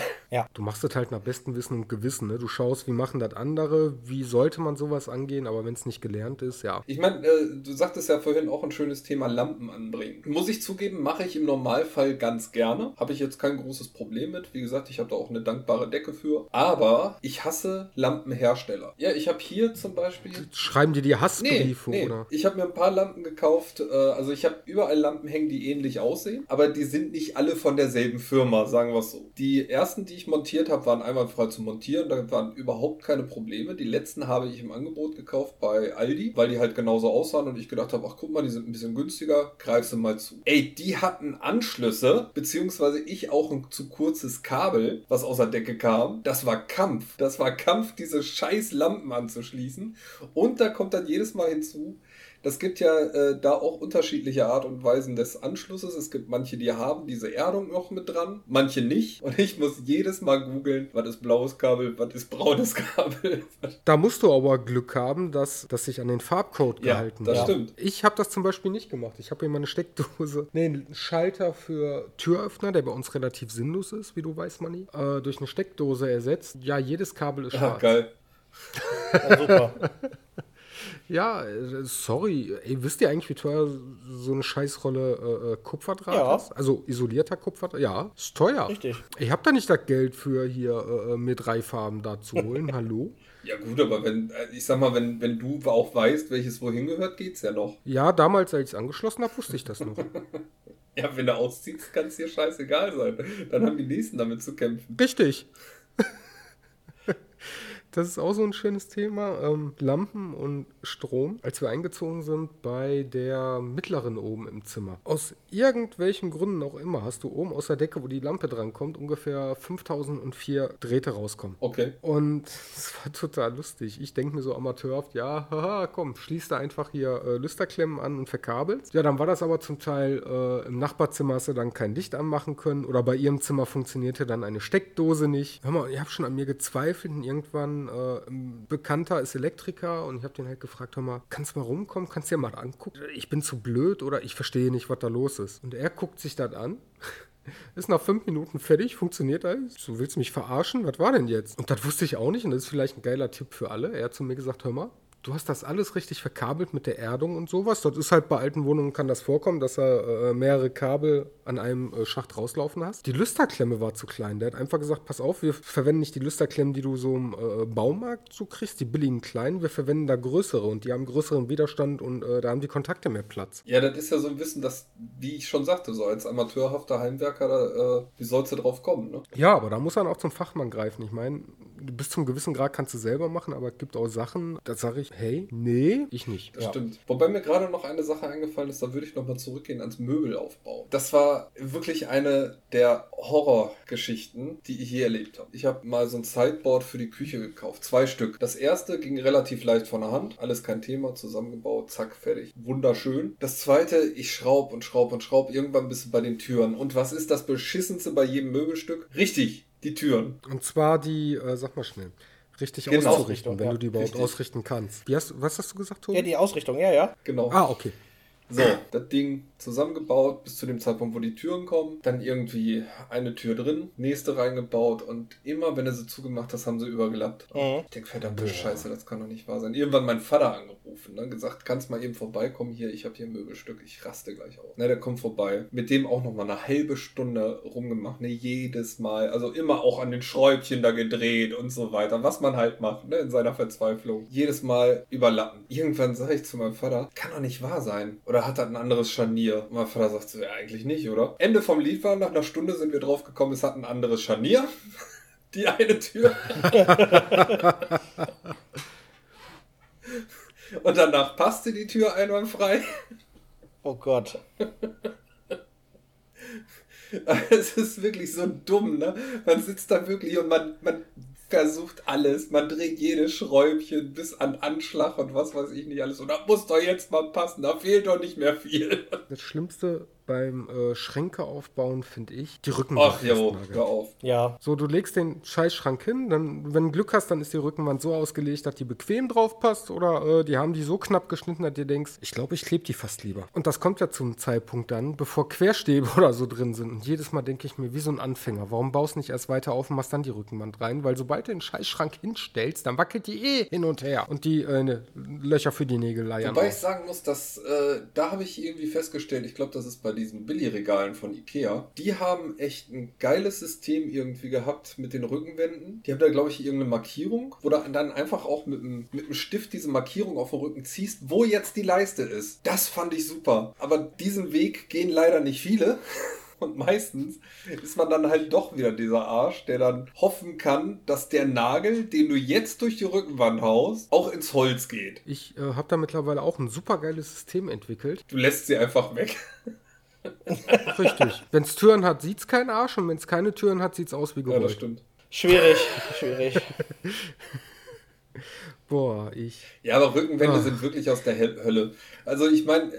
Du machst es halt nach bestem Wissen und Gewissen. Ne? Du schaust, wie machen das andere, wie sollte man sowas angehen, aber wenn es nicht gelernt ist, ja. Ich meine, äh, du sagtest ja vorhin auch ein schönes Thema Lampen anbringen. Muss ich zugeben, mache ich im Normalfall ganz gerne. Habe ich jetzt kein großes Problem mit. Wie gesagt, ich habe da auch eine dankbare Decke für. Aber ich hasse Lampenhersteller. Ja, ich habe hier zum Beispiel. Schreiben dir die Nee, Hassbriefe, nee. oder? ich habe mir ein paar Lampen gekauft. Äh, also ich habe überall Lampen hängen, die ähnlich aussehen, aber die sind nicht alle von derselben Firma, sagen sagen wir es so. Die ersten, die ich montiert habe, waren einwandfrei zu montieren. Da waren überhaupt keine Probleme. Die letzten habe ich im Angebot gekauft bei Aldi, weil die halt genauso aussahen und ich gedacht habe, ach guck mal, die sind ein bisschen günstiger, greif sie mal zu. Ey, die hatten Anschlüsse, beziehungsweise ich auch ein zu kurzes Kabel, was aus der Decke kam. Das war Kampf. Das war Kampf, diese scheiß Lampen anzuschließen. Und da kommt dann jedes Mal hinzu, das gibt ja äh, da auch unterschiedliche Art und Weisen des Anschlusses. Es gibt manche, die haben diese Erdung noch mit dran, manche nicht. Und ich muss jedes Mal googeln, was ist blaues Kabel, was ist braunes Kabel. Da musst du aber Glück haben, dass das sich an den Farbcode Ja, gehalten das hat. stimmt. Ich habe das zum Beispiel nicht gemacht. Ich habe hier mal eine Steckdose, nee, einen Schalter für Türöffner, der bei uns relativ sinnlos ist, wie du weißt, Manni, äh, durch eine Steckdose ersetzt. Ja, jedes Kabel ist Ah, schwarz. geil. Ja, super. Ja, äh, sorry. Ey, wisst ihr eigentlich, wie teuer so eine Scheißrolle äh, äh, Kupferdraht Ja. ist? Also isolierter Kupferdraht? Ja, ist teuer. Richtig. Ich habe da nicht das Geld für hier äh, mir drei Farben da zu holen. Hallo? Ja gut, aber wenn, äh, ich sag mal, wenn, wenn du auch weißt, welches wohin gehört, geht's ja noch. Ja, damals, als ich es angeschlossen habe, wusste ich das noch. Ja, wenn du ausziehst, kann es dir scheißegal sein. Dann haben die Nächsten damit zu kämpfen. Richtig. Das ist auch so ein schönes Thema. Ähm, Lampen und Strom. Als wir eingezogen sind bei der mittleren oben im Zimmer. Aus irgendwelchen Gründen auch immer hast du oben aus der Decke, wo die Lampe dran kommt, ungefähr 5004 Drähte rauskommen. Okay. Und es war total lustig. Ich denke mir so amateurhaft, ja, haha, komm, schließ da einfach hier äh, Lüsterklemmen an und verkabelst. Ja, dann war das aber zum Teil äh, im Nachbarzimmer hast du dann kein Licht anmachen können oder bei ihrem Zimmer funktionierte dann eine Steckdose nicht. Hör mal, ich habe schon an mir gezweifelt und irgendwann äh, ein Bekannter ist Elektriker und ich habe den halt gefragt, hör mal, kannst du mal rumkommen, kannst du dir mal angucken? Ich bin zu blöd oder ich verstehe nicht, was da los ist. Und er guckt sich das an. Ist nach fünf Minuten fertig, funktioniert alles. Du willst mich verarschen? Was war denn jetzt? Und das wusste ich auch nicht und das ist vielleicht ein geiler Tipp für alle. Er hat zu mir gesagt, hör mal, du hast das alles richtig verkabelt mit der Erdung und sowas. Das ist halt bei alten Wohnungen kann das vorkommen, dass da äh, mehrere Kabel an einem äh, Schacht rauslaufen hast. Die Lüsterklemme war zu klein. Der hat einfach gesagt, pass auf, wir verwenden nicht die Lüsterklemmen, die du so im äh, Baumarkt so kriegst, die billigen kleinen. Wir verwenden da größere und die haben größeren Widerstand und äh, da haben die Kontakte mehr Platz. Ja, das ist ja so ein Wissen, dass, wie ich schon sagte, so als amateurhafter Heimwerker, da, äh, wie sollst du drauf kommen, ne? Ja, aber da muss man auch zum Fachmann greifen. Ich meine, bis zum gewissen Grad kannst du selber machen, aber es gibt auch Sachen, da sage ich, hey, nee, ich nicht. Das stimmt. Wobei mir gerade noch eine Sache eingefallen ist, da würde ich nochmal zurückgehen ans Möbelaufbau. Das war wirklich eine der Horrorgeschichten, die ich je erlebt habe. Ich habe mal so ein Sideboard für die Küche gekauft. Zwei Stück. Das erste ging relativ leicht von der Hand. Alles kein Thema. Zusammengebaut. Zack, fertig. Wunderschön. Das zweite, ich schraub und schraub und schraub. Irgendwann bist du bei den Türen. Und was ist das Beschissenste bei jedem Möbelstück? Richtig. Die Türen. Und zwar die, äh, sag mal schnell, richtig Genau. auszurichten, Ausrichtung, wenn ja. du die überhaupt Richtig. ausrichten kannst. Wie hast, was hast du gesagt, Tobi? Ja, die Ausrichtung, ja, ja. Genau. ah, okay. So, das Ding zusammengebaut bis zu dem Zeitpunkt, wo die Türen kommen. Dann irgendwie eine Tür drin, nächste reingebaut und immer, wenn du sie zugemacht hast, haben sie übergelappt. Mhm. Ich denke, verdammte Scheiße, das kann doch nicht wahr sein. Irgendwann mein Vater angerufen, ne, gesagt, kannst mal eben vorbeikommen hier, ich habe hier ein Möbelstück, ich raste gleich aus. Ne, der kommt vorbei. Mit dem auch nochmal eine halbe Stunde rumgemacht, ne, jedes Mal. Also immer auch an den Schräubchen da gedreht und so weiter, was man halt macht, ne, in seiner Verzweiflung. Jedes Mal überlappen. Irgendwann sage ich zu meinem Vater, kann doch nicht wahr sein. Oder hat das ein anderes Scharnier? Und mein Vater sagt so, ja, eigentlich nicht, oder? Ende vom Lied war, nach einer Stunde sind wir drauf gekommen, es hat ein anderes Scharnier. Die eine Tür. Und danach passte die Tür einwandfrei. Oh Gott. Es ist wirklich so dumm, ne? Man sitzt da wirklich und man, man versucht alles. Man dreht jedes Schräubchen bis an Anschlag und was weiß ich nicht alles. Und da muss doch jetzt mal passen. Da fehlt doch nicht mehr viel. Das Schlimmste beim äh, Schränke aufbauen, finde ich, die Ach Rückenwand. jo, festnageln. hör auf. Ja. So, du legst den Scheißschrank hin, dann, wenn du Glück hast, dann ist die Rückenwand so ausgelegt, dass die bequem drauf passt oder äh, die haben die so knapp geschnitten, dass du denkst, ich glaube, ich klebe die fast lieber. Und das kommt ja zum Zeitpunkt dann, bevor Querstäbe oder so drin sind. Und jedes Mal denke ich mir, wie so ein Anfänger, warum baust du nicht erst weiter auf und machst dann die Rückenwand rein? Weil sobald du den Scheißschrank hinstellst, dann wackelt die eh hin und her. Und die äh, ne, Löcher für die Nägel leiern Wobei ich auf. sagen muss, dass äh, da habe ich irgendwie festgestellt, ich glaube, das ist bei diesen Billigregalen von Ikea, die haben echt ein geiles System irgendwie gehabt mit den Rückenwänden. Die haben da, glaube ich, irgendeine Markierung, wo du dann einfach auch mit einem, mit einem Stift diese Markierung auf den Rücken ziehst, wo jetzt die Leiste ist. Das fand ich super. Aber diesen Weg gehen leider nicht viele. Und meistens ist man dann halt doch wieder dieser Arsch, der dann hoffen kann, dass der Nagel, den du jetzt durch die Rückenwand haust, auch ins Holz geht. Ich äh, habe da mittlerweile auch ein super geiles System entwickelt. Du lässt sie einfach weg. Richtig. Wenn es Türen hat, sieht es kein Arsch und wenn es keine Türen hat, sieht es aus wie Ja, gewollt. das stimmt. Schwierig, schwierig. Boah, ich. Ja, aber Rückenwände Ah. sind wirklich aus der Hölle. Also ich meine,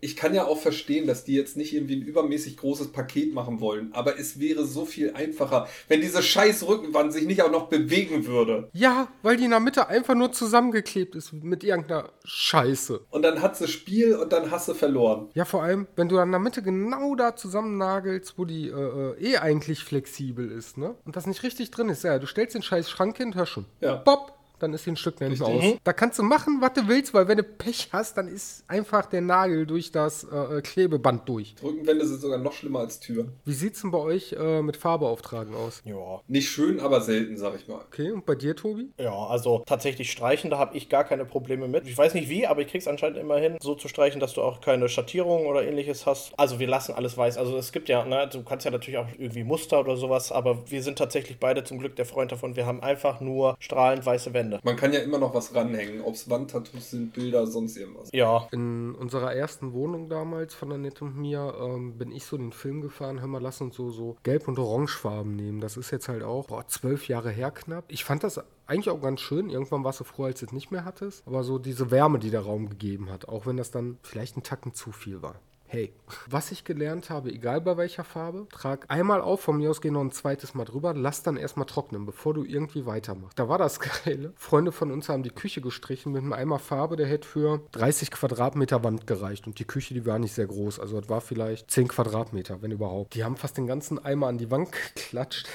ich kann ja auch verstehen, dass die jetzt nicht irgendwie ein übermäßig großes Paket machen wollen, aber es wäre so viel einfacher, wenn diese scheiß Rückenwand sich nicht auch noch bewegen würde. Ja, weil die in der Mitte einfach nur zusammengeklebt ist mit irgendeiner Scheiße. Und dann hat sie Spiel und dann hast du verloren. Ja, vor allem, wenn du dann in der Mitte genau da zusammennagelst, wo die äh, äh, eh eigentlich flexibel ist, ne? Und das nicht richtig drin ist. Ja, du stellst den scheiß Schrank hin, hör schon. Ja. Pop, dann ist die ein Stück nach hinten aus. Da kannst du machen, was du willst, weil wenn du Pech hast, dann ist einfach der Nagel durch das äh, äh, Klebeband durch. Rückenwände sind sogar noch schlimmer als Türen. Wie sieht's denn bei euch äh, mit Farbe auftragen aus? Ja. Nicht schön, aber selten, sag ich mal. Okay, und bei dir, Tobi? Ja, also tatsächlich streichen, da habe ich gar keine Probleme mit. Ich weiß nicht wie, aber ich krieg's anscheinend immer hin, so zu streichen, dass du auch keine Schattierungen oder ähnliches hast. Also wir lassen alles weiß. Also es gibt ja, ne, du kannst ja natürlich auch irgendwie Muster oder sowas, aber wir sind tatsächlich beide zum Glück der Freund davon. Wir haben einfach nur strahlend weiße Wände. Man kann ja immer noch was ranhängen, ob es Wandtattoos sind, Bilder, sonst irgendwas. Ja, In unserer ersten Wohnung damals von Annette und mir ähm, bin ich so den Film gefahren, hör mal, lass uns so, so gelb- und orangefarben nehmen. Das ist jetzt halt auch boah, zwölf Jahre her knapp. Ich fand das eigentlich auch ganz schön. Irgendwann warst du froh, als du es nicht mehr hattest. Aber so diese Wärme, die der Raum gegeben hat, auch wenn das dann vielleicht ein Tacken zu viel war. Hey, was ich gelernt habe, egal bei welcher Farbe, trag einmal auf, von mir aus geh noch ein zweites Mal drüber, lass dann erstmal trocknen, bevor du irgendwie weitermachst. Da war das Geile. Freunde von uns haben die Küche gestrichen mit einem Eimer Farbe, der hätte für 30 Quadratmeter Wand gereicht. Und die Küche, die war nicht sehr groß. Also das war vielleicht 10 Quadratmeter, wenn überhaupt. Die haben fast den ganzen Eimer an die Wand geklatscht,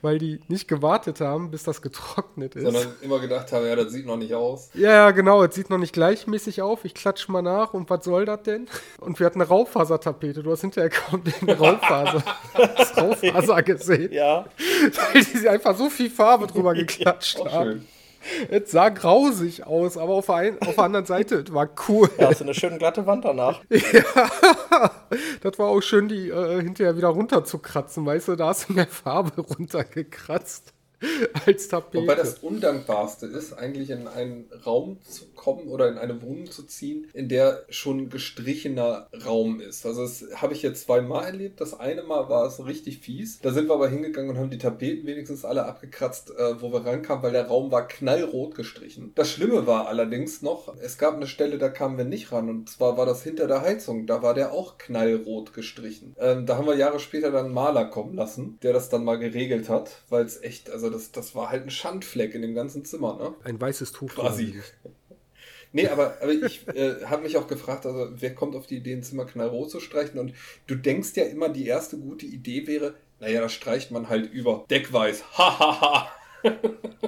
weil die nicht gewartet haben, bis das getrocknet ist. Sondern immer gedacht haben, ja, das sieht noch nicht aus. Ja, ja, genau. Es sieht noch nicht gleichmäßig auf. Ich klatsch mal nach. Und was soll das denn? Und wir hatten eine Raufasertapete. Du hast hinterher kaum den Raufaser, das Raufaser gesehen, ja. weil die einfach so viel Farbe drüber geklatscht haben. schön. Es sah grausig aus, aber auf der, ein, auf der anderen Seite, es war cool. Ja, hast du eine schöne glatte Wand danach. Das war auch schön, die äh, hinterher wieder runterzukratzen. Weißt du, da hast du mehr Farbe runtergekratzt als Tapete. Wobei das Undankbarste ist, eigentlich in einen Raum zu kommen oder in eine Wohnung zu ziehen, in der schon gestrichener Raum ist. Also das habe ich jetzt zweimal erlebt. Das eine Mal war es richtig fies. Da sind wir aber hingegangen und haben die Tapeten wenigstens alle abgekratzt, äh, wo wir rankamen, weil der Raum war knallrot gestrichen. Das Schlimme war allerdings noch, es gab eine Stelle, da kamen wir nicht ran. Und zwar war das hinter der Heizung. Da war der auch knallrot gestrichen. Ähm, da haben wir Jahre später dann einen Maler kommen lassen, der das dann mal geregelt hat, weil es echt, also das, das war halt ein Schandfleck in dem ganzen Zimmer, ne? Ein weißes Tuch. Quasi. Nee, aber, aber ich äh, habe mich auch gefragt, also wer kommt auf die Idee, ein Zimmer knallrot zu streichen? Und du denkst ja immer, die erste gute Idee wäre, naja, da streicht man halt über. Deckweiß. Hahaha.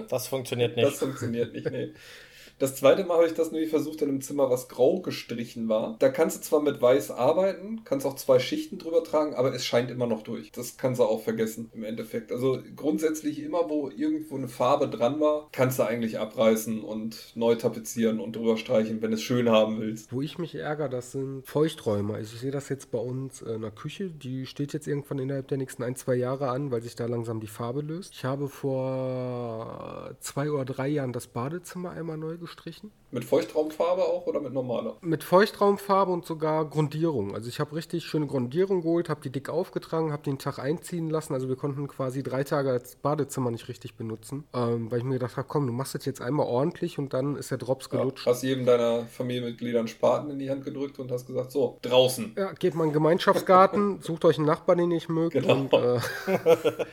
Das funktioniert das nicht. funktioniert nicht, nee. Das zweite Mal habe ich das nämlich versucht in einem Zimmer, was grau gestrichen war. Da kannst du zwar mit weiß arbeiten, kannst auch zwei Schichten drüber tragen, aber es scheint immer noch durch. Das kannst du auch vergessen im Endeffekt. Also grundsätzlich immer, wo irgendwo eine Farbe dran war, kannst du eigentlich abreißen und neu tapezieren und drüber streichen, wenn du es schön haben willst. Wo ich mich ärgere, das sind Feuchträume. Also ich sehe das jetzt bei uns in der Küche. Die steht jetzt irgendwann innerhalb der nächsten ein, zwei Jahre an, weil sich da langsam die Farbe löst. Ich habe vor zwei oder drei Jahren das Badezimmer einmal neu gestrichen. Mit Feuchtraumfarbe auch oder mit normaler? Mit Feuchtraumfarbe und sogar Grundierung. Also ich habe richtig schöne Grundierung geholt, habe die dick aufgetragen, habe den Tag einziehen lassen. Also wir konnten quasi drei Tage das Badezimmer nicht richtig benutzen, ähm, weil ich mir gedacht habe, komm, du machst das jetzt einmal ordentlich und dann ist der Drops Ja, gelutscht. hast jedem deiner Familienmitglieder einen Spaten in die Hand gedrückt und hast gesagt, so, draußen. Ja, geht mal in den Gemeinschaftsgarten, sucht euch einen Nachbarn, den ihr nicht mögt Genau. und äh,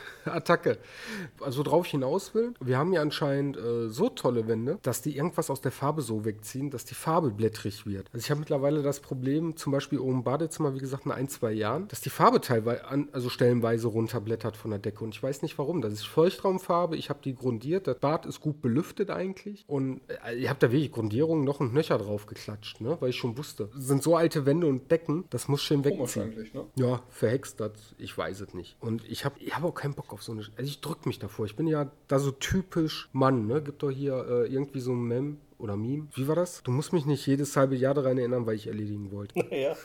Attacke. Also ich hinaus will, wir haben ja anscheinend äh, so tolle Wände, dass die irgendwas aus der Farbe so wegziehen, dass die Farbe blättrig wird. Also ich habe mittlerweile das Problem, zum Beispiel oben im Badezimmer, wie gesagt, in ein, zwei Jahren, dass die Farbe teilweise, an, also stellenweise runterblättert von der Decke. Und ich weiß nicht warum. Das ist Feuchtraumfarbe, ich habe die grundiert, das Bad ist gut belüftet eigentlich. Und äh, ihr habt da wirklich Grundierungen noch und Nöcher drauf geklatscht, ne? weil ich schon wusste. Das sind so alte Wände und Decken, das muss schön wegziehen. ne? Ja, verhext das, ich weiß es nicht. Und ich habe ich hab auch keinen Bock auf so eine. Also ich drück mich davor. Ich bin ja da so typisch Mann, ne? Gibt doch hier äh, irgendwie so ein Mem oder Meme. Wie war das? Du musst mich nicht jedes halbe Jahr daran erinnern, weil ich erledigen wollte. ja.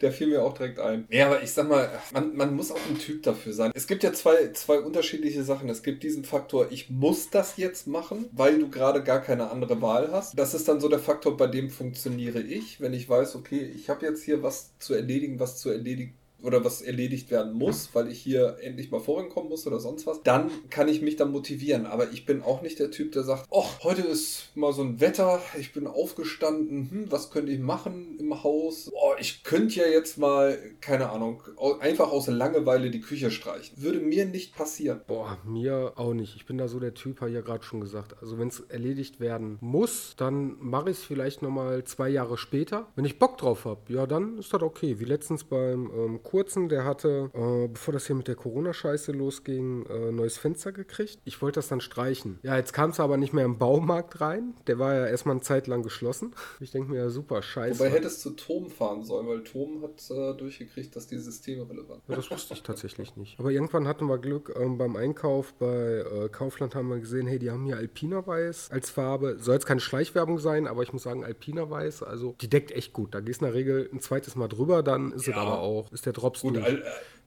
Der fiel mir auch direkt ein. Ja, aber ich sag mal, man, man muss auch ein Typ dafür sein. Es gibt ja zwei, zwei unterschiedliche Sachen. Es gibt diesen Faktor, ich muss das jetzt machen, weil du gerade gar keine andere Wahl hast. Das ist dann so der Faktor, bei dem funktioniere ich, wenn ich weiß, okay, ich habe jetzt hier was zu erledigen, was zu erledigen oder was erledigt werden muss, weil ich hier endlich mal vorankommen muss oder sonst was, dann kann ich mich dann motivieren. Aber ich bin auch nicht der Typ, der sagt, oh, heute ist mal so ein Wetter, ich bin aufgestanden, hm, was könnte ich machen im Haus? Oh, ich könnte ja jetzt mal, keine Ahnung, einfach aus Langeweile die Küche streichen. Würde mir nicht passieren. Boah, mir auch nicht. Ich bin da so der Typ, habe ich ja gerade schon gesagt. Also wenn es erledigt werden muss, dann mache ich es vielleicht nochmal zwei Jahre später. Wenn ich Bock drauf habe, ja, dann ist das okay. Wie letztens beim ähm, kurzen, der hatte, äh, bevor das hier mit der Corona-Scheiße losging, äh, neues Fenster gekriegt. Ich wollte das dann streichen. Ja, jetzt kam es aber nicht mehr im Baumarkt rein. Der war ja erstmal eine Zeit lang geschlossen. Ich denke mir, ja, super, scheiße. Wobei hättest du Tom fahren sollen, weil Tom hat äh, durchgekriegt, dass die Systeme relevant sind. Ja, das wusste ich tatsächlich nicht. Aber irgendwann hatten wir Glück ähm, beim Einkauf bei äh, Kaufland haben wir gesehen, hey, die haben hier Alpina Weiß als Farbe. Soll jetzt keine Schleichwerbung sein, aber ich muss sagen, Alpina Weiß, also die deckt echt gut. Da gehst du in der Regel ein zweites Mal drüber, dann ist ja. es aber auch, ist der Drops Gut, durch.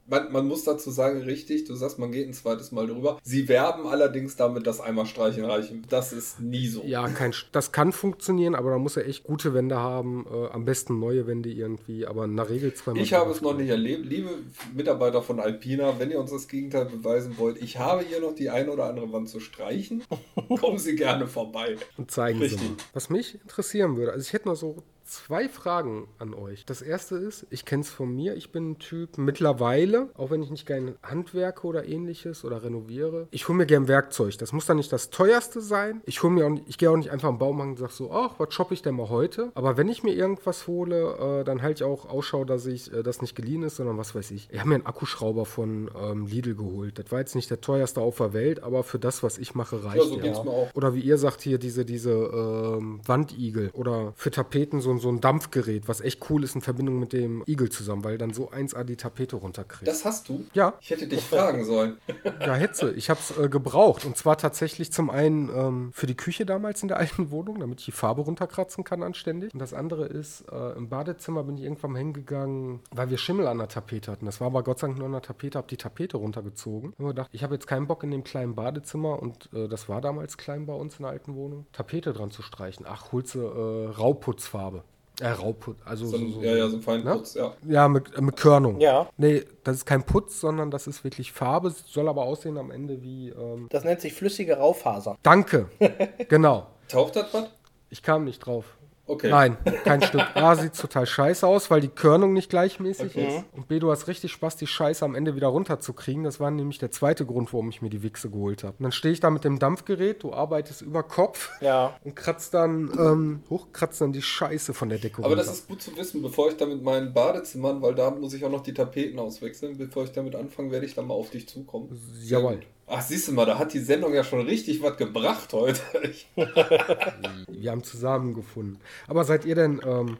Man, man, muss dazu sagen, richtig, du sagst, man geht ein zweites Mal drüber. Sie werben allerdings damit, dass einmal streichen reichen. Das ist nie so. Ja, kein, das kann funktionieren, aber da muss er echt gute Wände haben. Äh, am besten neue Wände irgendwie, aber in der Regel zweimal. Ich habe es noch nicht erlebt. Liebe Mitarbeiter von Alpina, wenn ihr uns das Gegenteil beweisen wollt, ich habe hier noch die eine oder andere Wand zu streichen. Kommen Sie gerne vorbei. Und zeigen richtig. Sie mal. Was mich interessieren würde, also ich hätte noch so zwei Fragen an euch. Das erste ist, ich kenne es von mir, ich bin ein Typ mittlerweile, auch wenn ich nicht gerne handwerke oder ähnliches oder renoviere, ich hole mir gern Werkzeug. Das muss dann nicht das teuerste sein. Ich hole mir auch, ich gehe auch nicht einfach im Baumarkt und sage so, ach, was shoppe ich denn mal heute? Aber wenn ich mir irgendwas hole, äh, dann halte ich auch Ausschau, dass ich äh, das nicht geliehen ist, sondern was weiß ich. Ich habe mir einen Akkuschrauber von ähm, Lidl geholt. Das war jetzt nicht der teuerste auf der Welt, aber für das, was ich mache, reicht ja, so ja. Oder wie ihr sagt hier, diese, diese ähm, Wandigel oder für Tapeten so ein so ein Dampfgerät, was echt cool ist in Verbindung mit dem Igel zusammen, weil dann so 1A die Tapete runterkriegt. Das hast du? Ja. Ich hätte dich fragen sollen. Ja, Hetze. Ich habe es äh, gebraucht. Und zwar tatsächlich zum einen ähm, für die Küche damals in der alten Wohnung, damit ich die Farbe runterkratzen kann anständig. Und das andere ist, äh, im Badezimmer bin ich irgendwann hingegangen, weil wir Schimmel an der Tapete hatten. Das war aber Gott sei Dank nur an der Tapete, habe die Tapete runtergezogen. Und mir gedacht, ich habe jetzt keinen Bock in dem kleinen Badezimmer und äh, das war damals klein bei uns in der alten Wohnung, Tapete dran zu streichen. Ach, holst du äh, Rauputzfarbe. Äh, Rauputz, also so, so, so, ja, ja, so ein Feinputz, ne? ja. Ja, mit, äh, mit Körnung. Ja. Nee, das ist kein Putz, sondern das ist wirklich Farbe, soll aber aussehen am Ende wie. Ähm das nennt sich flüssige Raufaser. Danke. genau. Taucht das was? Ich kam nicht drauf. Okay. Nein, kein Stück. A sieht total scheiße aus, weil die Körnung nicht gleichmäßig okay. ist. Und B, du hast richtig Spaß, die Scheiße am Ende wieder runterzukriegen. Das war nämlich der zweite Grund, warum ich mir die Wichse geholt habe. Und dann stehe ich da mit dem Dampfgerät, du arbeitest über Kopf ja. und kratzt dann, ähm, hochkratzt dann die Scheiße von der Decke Aber runter. das ist gut zu wissen, bevor ich da mit meinen Badezimmern, weil da muss ich auch noch die Tapeten auswechseln, bevor ich damit anfange, werde ich dann mal auf dich zukommen. Jawohl. Ach, siehst du mal, da hat die Sendung ja schon richtig was gebracht heute. Wir haben zusammengefunden. Aber seid ihr denn ähm,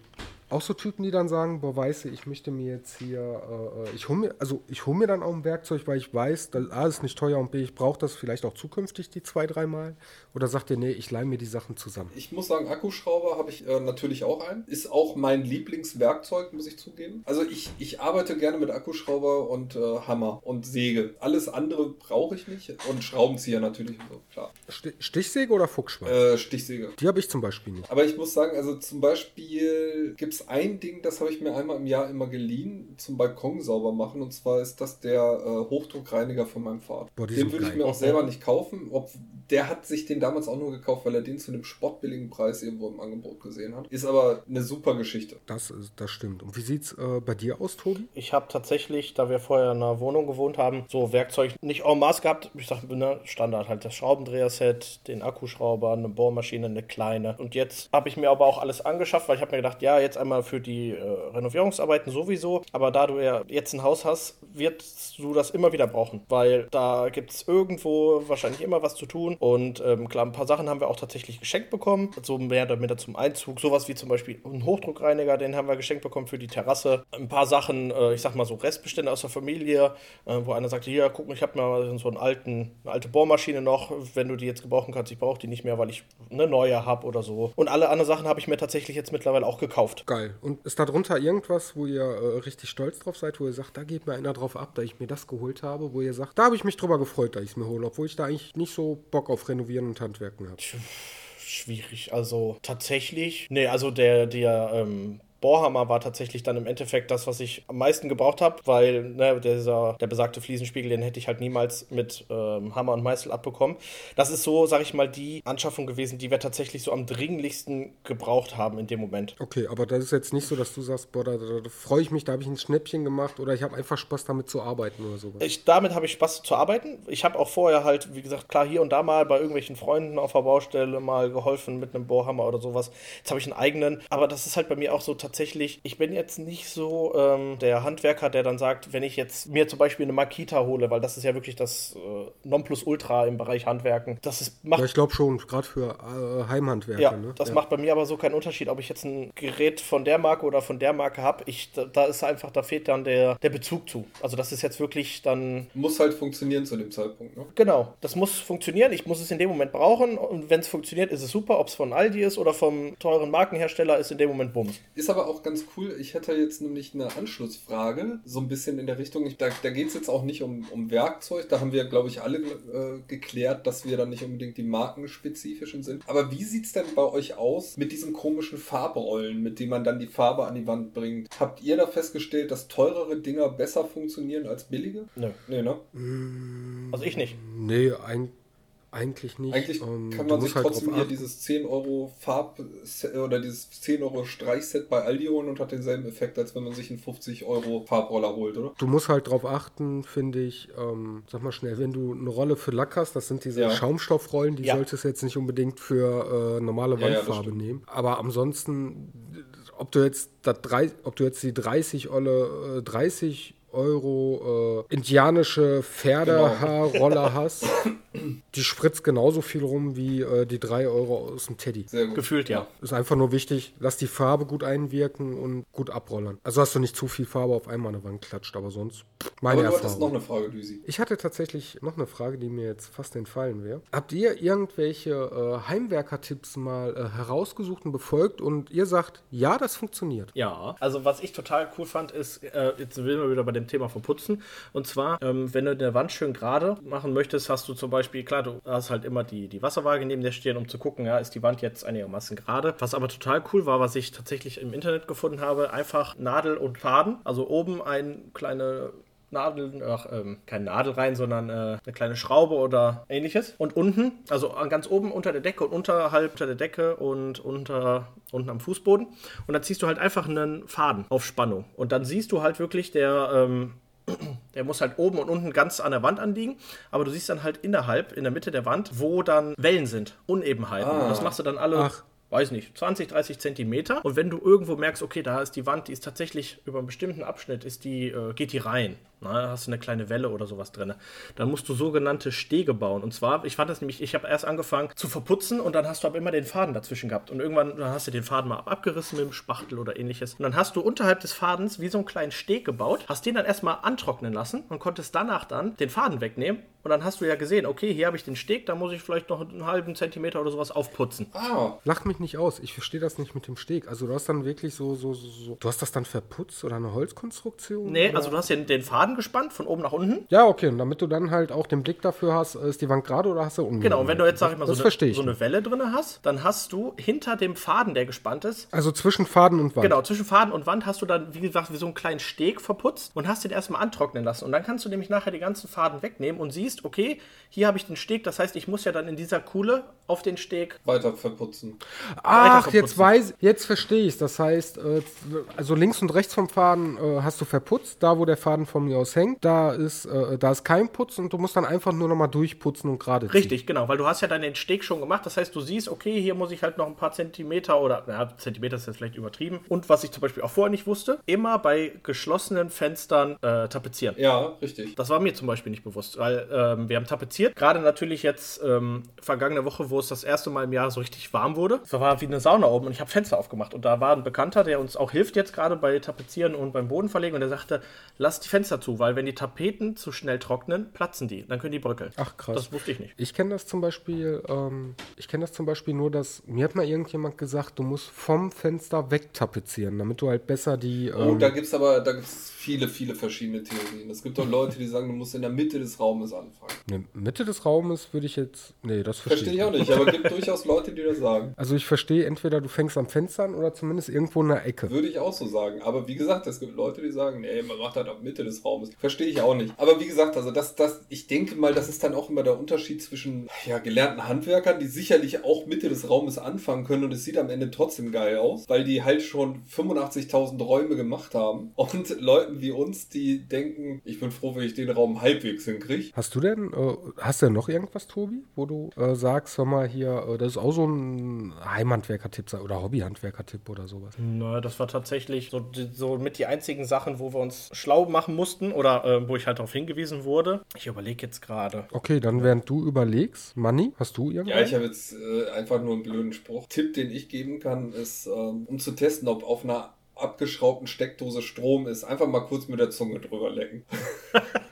auch so Typen, die dann sagen, boah, weißt du, ich möchte mir jetzt hier, äh, äh ich hole mir, also ich hole mir dann auch ein Werkzeug, weil ich weiß, dass A ist nicht teuer und B, ich brauche das vielleicht auch zukünftig die zwei, dreimal. Oder sagt ihr, nee, ich leih mir die Sachen zusammen? Ich muss sagen, Akkuschrauber habe ich äh, natürlich auch einen. Ist auch mein Lieblingswerkzeug, muss ich zugeben. Also ich, ich arbeite gerne mit Akkuschrauber und äh, Hammer und Säge. Alles andere brauche ich nicht. Und Schraubenzieher natürlich, so, klar. Stichsäge oder Fuchsschwein? Äh, Stichsäge. Die habe ich zum Beispiel nicht. Aber ich muss sagen, also zum Beispiel gibt es es ein Ding, das habe ich mir einmal im Jahr immer geliehen, zum Balkon sauber machen. Und zwar ist das der äh, Hochdruckreiniger von meinem Vater. Boah, den würde ich mir auch selber nicht kaufen. Ob, der hat sich den damals auch nur gekauft, weil er den zu einem sportbilligen Preis irgendwo im Angebot gesehen hat. Ist aber eine super Geschichte. Das, ist, das stimmt. Und wie sieht es äh, bei dir aus, Tobi? Ich habe tatsächlich, da wir vorher in einer Wohnung gewohnt haben, so Werkzeug nicht en masse gehabt. Ich sage, ne, Standard halt das Schraubendreher-Set, den Akkuschrauber, eine Bohrmaschine, eine kleine. Und jetzt habe ich mir aber auch alles angeschafft, weil ich habe mir gedacht, ja, jetzt einmal einmal für die äh, Renovierungsarbeiten sowieso, aber da du ja jetzt ein Haus hast, wirst du das immer wieder brauchen, weil da gibt es irgendwo wahrscheinlich immer was zu tun und ähm, klar, ein paar Sachen haben wir auch tatsächlich geschenkt bekommen, so mehr oder minder zum Einzug, sowas wie zum Beispiel einen Hochdruckreiniger, den haben wir geschenkt bekommen für die Terrasse, ein paar Sachen, äh, ich sag mal so Restbestände aus der Familie, äh, wo einer sagte, hier, guck mal, ich habe mal so einen alten, eine alte Bohrmaschine noch, wenn du die jetzt gebrauchen kannst, ich brauche die nicht mehr, weil ich eine neue habe oder so. Und alle anderen Sachen habe ich mir tatsächlich jetzt mittlerweile auch gekauft. Geil. Und ist darunter irgendwas, wo ihr äh, richtig stolz drauf seid, wo ihr sagt, da geht mir einer drauf ab, da ich mir das geholt habe, wo ihr sagt, da habe ich mich drüber gefreut, da ich es mir hole, obwohl ich da eigentlich nicht so Bock auf Renovieren und Handwerken habe. Schwierig. Also tatsächlich. Nee, also der, der ähm, Bohrhammer war tatsächlich dann im Endeffekt das, was ich am meisten gebraucht habe, weil ne, dieser, der besagte Fliesenspiegel, den hätte ich halt niemals mit ähm, Hammer und Meißel abbekommen. Das ist so, sag ich mal, die Anschaffung gewesen, die wir tatsächlich so am dringlichsten gebraucht haben in dem Moment. Okay, aber das ist jetzt nicht so, dass du sagst, boah, da, da, da freue ich mich, da habe ich ein Schnäppchen gemacht oder ich habe einfach Spaß damit zu arbeiten oder sowas. Ich, damit habe ich Spaß zu arbeiten. Ich habe auch vorher halt, wie gesagt, klar, hier und da mal bei irgendwelchen Freunden auf der Baustelle mal geholfen mit einem Bohrhammer oder sowas. Jetzt habe ich einen eigenen, aber das ist halt bei mir auch so tatsächlich, ich bin jetzt nicht so ähm, der Handwerker, der dann sagt, wenn ich jetzt mir zum Beispiel eine Makita hole, weil das ist ja wirklich das äh, Nonplusultra im Bereich Handwerken. Das ist, macht Ja, ich glaube schon, gerade für äh, Heimhandwerker. ja, ne? das macht bei mir aber so keinen Unterschied, ob ich jetzt ein Gerät von der Marke oder von der Marke habe. Ich, da, da ist einfach, da fehlt dann der, der Bezug zu. Also das ist jetzt wirklich dann, Muss halt funktionieren zu dem Zeitpunkt. Ne? genau, das muss funktionieren. Ich muss es in dem Moment brauchen und wenn es funktioniert, ist es super. Ob es von Aldi ist oder vom teuren Markenhersteller, ist in dem Moment Bums. Ist aber auch ganz cool. Ich hätte jetzt nämlich eine Anschlussfrage, so ein bisschen in der Richtung. Ich, da da geht es jetzt auch nicht um, um Werkzeug. Da haben wir, glaube ich, alle äh, geklärt, dass wir da nicht unbedingt die markenspezifischen sind. Aber wie sieht es denn bei euch aus mit diesen komischen Farbrollen, mit denen man dann die Farbe an die Wand bringt? Habt ihr da festgestellt, dass teurere Dinger besser funktionieren als billige? Nö. Nee, ne? Also ich nicht. Nee, ein, eigentlich nicht. Eigentlich Ähm, kann man sich halt trotzdem hier dieses 10 Euro Farb oder dieses 10 Euro Streichset bei Aldi holen und hat denselben Effekt, als wenn man sich einen 50 Euro Farbroller holt, oder? Du musst halt drauf achten, finde ich, ähm, sag mal schnell, wenn du eine Rolle für Lack hast, das sind diese Ja. Schaumstoffrollen, die Ja. solltest du jetzt nicht unbedingt für äh, normale Ja, ja, Wandfarbe stimmt. nehmen. Aber ansonsten, ob du jetzt das drei, ob du jetzt die 30 Olle, äh, 30 Euro äh, indianische Pferdehaarroller hast, die spritzt genauso viel rum wie äh, die 3 Euro aus dem Teddy. Sehr gut. Gefühlt ja. Ist einfach nur wichtig, lass die Farbe gut einwirken und gut abrollern. Also hast du nicht zu viel Farbe auf einmal an der Wand klatscht, aber sonst meine Aber du hattest noch Erfahrung. eine Frage, Düsi. Ich hatte tatsächlich noch eine Frage, die mir jetzt fast entfallen wäre. Habt ihr irgendwelche äh, Heimwerker-Tipps mal äh, herausgesucht und befolgt und ihr sagt, ja, das funktioniert? Ja, also was ich total cool fand, ist, äh, jetzt sind wir wieder bei dem Thema Verputzen. Und zwar, ähm, wenn du eine Wand schön gerade machen möchtest, hast du zum Beispiel, klar, du hast halt immer die, die Wasserwaage neben dir stehen, um zu gucken, ja, ist die Wand jetzt einigermaßen gerade. Was aber total cool war, was ich tatsächlich im Internet gefunden habe, einfach Nadel und Faden. Also oben ein kleine Nadel, ach, ähm, keine Nadel rein, sondern äh, eine kleine Schraube oder ähnliches. Und unten, also ganz oben unter der Decke und unterhalb unter der Decke und unter, unten am Fußboden. Und dann ziehst du halt einfach einen Faden auf Spannung. Und dann siehst du halt wirklich, der, ähm, der muss halt oben und unten ganz an der Wand anliegen, aber du siehst dann halt innerhalb, in der Mitte der Wand, wo dann Wellen sind, Unebenheiten. Ah. Und das machst du dann alle Ach. weiß nicht, 20, 30 Zentimeter. Und wenn du irgendwo merkst, okay, da ist die Wand, die ist tatsächlich über einen bestimmten Abschnitt, ist die, äh, geht die rein. Na, da hast du eine kleine Welle oder sowas drin. Dann musst du sogenannte Stege bauen. Und zwar, ich fand das nämlich, ich habe erst angefangen zu verputzen und dann hast du aber immer den Faden dazwischen gehabt. Und irgendwann dann hast du den Faden mal abgerissen mit dem Spachtel oder ähnliches. Und dann hast du unterhalb des Fadens wie so einen kleinen Steg gebaut, hast den dann erstmal antrocknen lassen und konntest danach dann den Faden wegnehmen. Und dann hast du ja gesehen, okay, hier habe ich den Steg, da muss ich vielleicht noch einen halben Zentimeter oder sowas aufputzen. Ah, Lach mich nicht aus, ich verstehe das nicht mit dem Steg. Also du hast dann wirklich so, so, so, so du hast das dann verputzt oder eine Holzkonstruktion? Nee, oder? also du hast ja den Faden gespannt, von oben nach unten. Ja, okay, und damit du dann halt auch den Blick dafür hast, äh, ist die Wand gerade oder hast du unten? Genau, und wenn du jetzt, sag ich mal, so, das eine, so eine Welle drin hast, dann hast du hinter dem Faden, der gespannt ist, Also zwischen Faden und Wand. Genau, zwischen Faden und Wand hast du dann, wie gesagt, wie so einen kleinen Steg verputzt und hast den erstmal antrocknen lassen. Und dann kannst du nämlich nachher die ganzen Faden wegnehmen und siehst, okay, hier habe ich den Steg, das heißt, ich muss ja dann in dieser Kuhle auf den Steg Weiter verputzen. Ach, verputzen. jetzt weiß, jetzt verstehe ich Das heißt, äh, also links und rechts vom Faden äh, hast du verputzt. Da, wo der Faden von mir aus hängt, da ist, äh, da ist kein Putz und du musst dann einfach nur noch mal durchputzen und gerade ziehen. Richtig, genau, weil du hast ja dann den Steg schon gemacht. Das heißt, du siehst, okay, hier muss ich halt noch ein paar Zentimeter oder, na, Zentimeter ist jetzt vielleicht übertrieben. Und was ich zum Beispiel auch vorher nicht wusste, immer bei geschlossenen Fenstern äh, tapezieren. Ja, richtig. Das war mir zum Beispiel nicht bewusst, weil ähm, wir haben tapeziert. Gerade natürlich jetzt ähm, vergangene Woche, wo es das erste Mal im Jahr so richtig warm wurde. Es war wie eine Sauna oben und ich habe Fenster aufgemacht. Und da war ein Bekannter, der uns auch hilft jetzt gerade bei Tapezieren und beim Boden verlegen. Und der sagte, lass die Fenster zu, weil wenn die Tapeten zu schnell trocknen, platzen die. Dann können die bröckeln. Ach, krass. Das wusste ich nicht. Ich kenne das zum Beispiel, ähm, ich kenne das zum Beispiel nur, dass mir hat mal irgendjemand gesagt, du musst vom Fenster wegtapezieren, damit du halt besser die. Oh, Ähm, da gibt's aber da gibt's viele, viele verschiedene Theorien. Es gibt auch Leute, die sagen, du musst in der Mitte des Raumes anfangen. ne, Mitte des Raumes würde ich jetzt. Nee, das verstehe Verstehe ich auch nicht, aber es gibt durchaus Leute, die das sagen. Also ich verstehe entweder du fängst am Fenster an oder zumindest irgendwo in der Ecke. Würde ich auch so sagen. Aber wie gesagt, es gibt Leute, die sagen, nee, man macht das ab Mitte des Raumes. Verstehe ich auch nicht. Aber wie gesagt, also das, das, ich denke mal, das ist dann auch immer der Unterschied zwischen ja, gelernten Handwerkern, die sicherlich auch Mitte des Raumes anfangen können und es sieht am Ende trotzdem geil aus, weil die halt schon 85.000 Räume gemacht haben. Und Leuten wie uns, die denken, ich bin froh, wenn ich den Raum halbwegs hinkriege. Hast du denn, äh, hast du denn noch irgendwas, Tobi, wo du äh, sagst, hör mal hier, äh, das ist auch so ein Heimhandwerker-Tipp oder Hobbyhandwerker-Tipp oder sowas? Na, das war tatsächlich so, so mit die einzigen Sachen, wo wir uns schlau machen mussten oder äh, wo ich halt darauf hingewiesen wurde. Ich überlege jetzt gerade. Okay, dann während du überlegst, Manni, hast du irgendwas? Ja, ich habe jetzt äh, einfach nur einen blöden Spruch. Tipp, den ich geben kann, ist, ähm, um zu testen, ob auf einer abgeschraubten Steckdose Strom ist, einfach mal kurz mit der Zunge drüber lecken.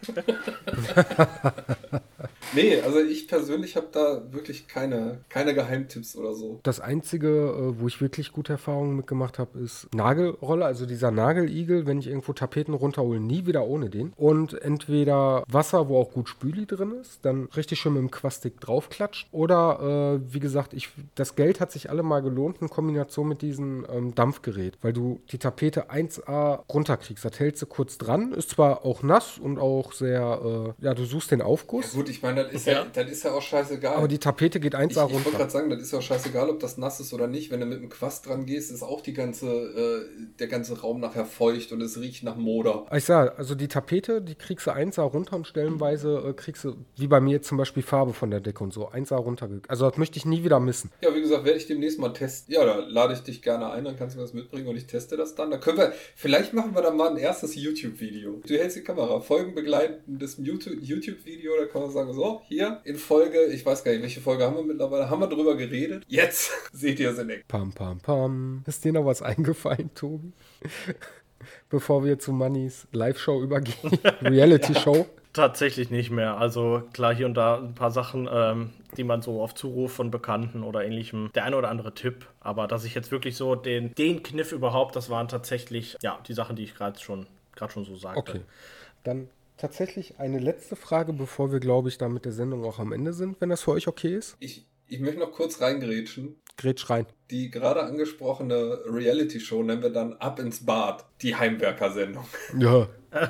nee, also ich persönlich habe da wirklich keine, keine Geheimtipps oder so. Das Einzige, äh, wo ich wirklich gute Erfahrungen mitgemacht habe, ist Nagelroller, also dieser Nageligel, wenn ich irgendwo Tapeten runterhole, nie wieder ohne den. Und entweder Wasser, wo auch gut Spüli drin ist, dann richtig schön mit dem Quastik draufklatscht. Oder, äh, wie gesagt, ich, das Geld hat sich alle mal gelohnt in Kombination mit diesem ähm, Dampfgerät, weil du die Tapete 1A runterkriegst. Das hältst du kurz dran, ist zwar auch nass und auch sehr, äh, ja, du suchst den Aufguss, Gut, ich meine, das ist ja, Ja. das ist ja auch scheißegal. aber die Tapete geht 1A ich ich wollte runter. gerade sagen, das ist ja auch scheißegal, ob das nass ist oder nicht. Wenn du mit dem Quast dran gehst, ist auch die ganze, äh, der ganze Raum nachher feucht und es riecht nach Moder. Ich sag, also die Tapete, die kriegst du 1A runter und stellenweise äh, kriegst du, wie bei mir jetzt zum Beispiel Farbe von der Decke und so, 1A runter. Also das möchte ich nie wieder missen. Ja, wie gesagt, werde ich demnächst mal testen. Ja, da lade ich dich gerne ein, dann kannst du mir das mitbringen und ich teste das dann. Da können wir, vielleicht machen wir dann mal ein erstes YouTube-Video. Du hältst die Kamera, folgenbegleitendes YouTube- YouTube-Video, da kann man sagen, so, hier in Folge, ich weiß gar nicht, welche Folge haben wir mittlerweile, haben wir drüber geredet. Jetzt seht ihr es in echt. Pam, pam, pam. Ist dir noch was eingefallen, Tobi? Bevor wir zu Mannys Live-Show übergehen. Reality-Show. Tatsächlich nicht mehr. Also klar, hier und da ein paar Sachen, ähm, die man so auf Zuruf von Bekannten oder ähnlichem, der eine oder andere Tipp. Aber dass ich jetzt wirklich so den, den Kniff überhaupt, das waren tatsächlich, ja, die Sachen, die ich gerade schon, gerade schon so sagte. Okay. Dann tatsächlich eine letzte Frage, bevor wir, glaube ich, da mit der Sendung auch am Ende sind, wenn das für euch okay ist. Ich, ich möchte noch kurz reingrätschen. Grätsch rein. Die gerade angesprochene Reality-Show nennen wir dann Ab ins Bad, die Heimwerker-Sendung. Ja.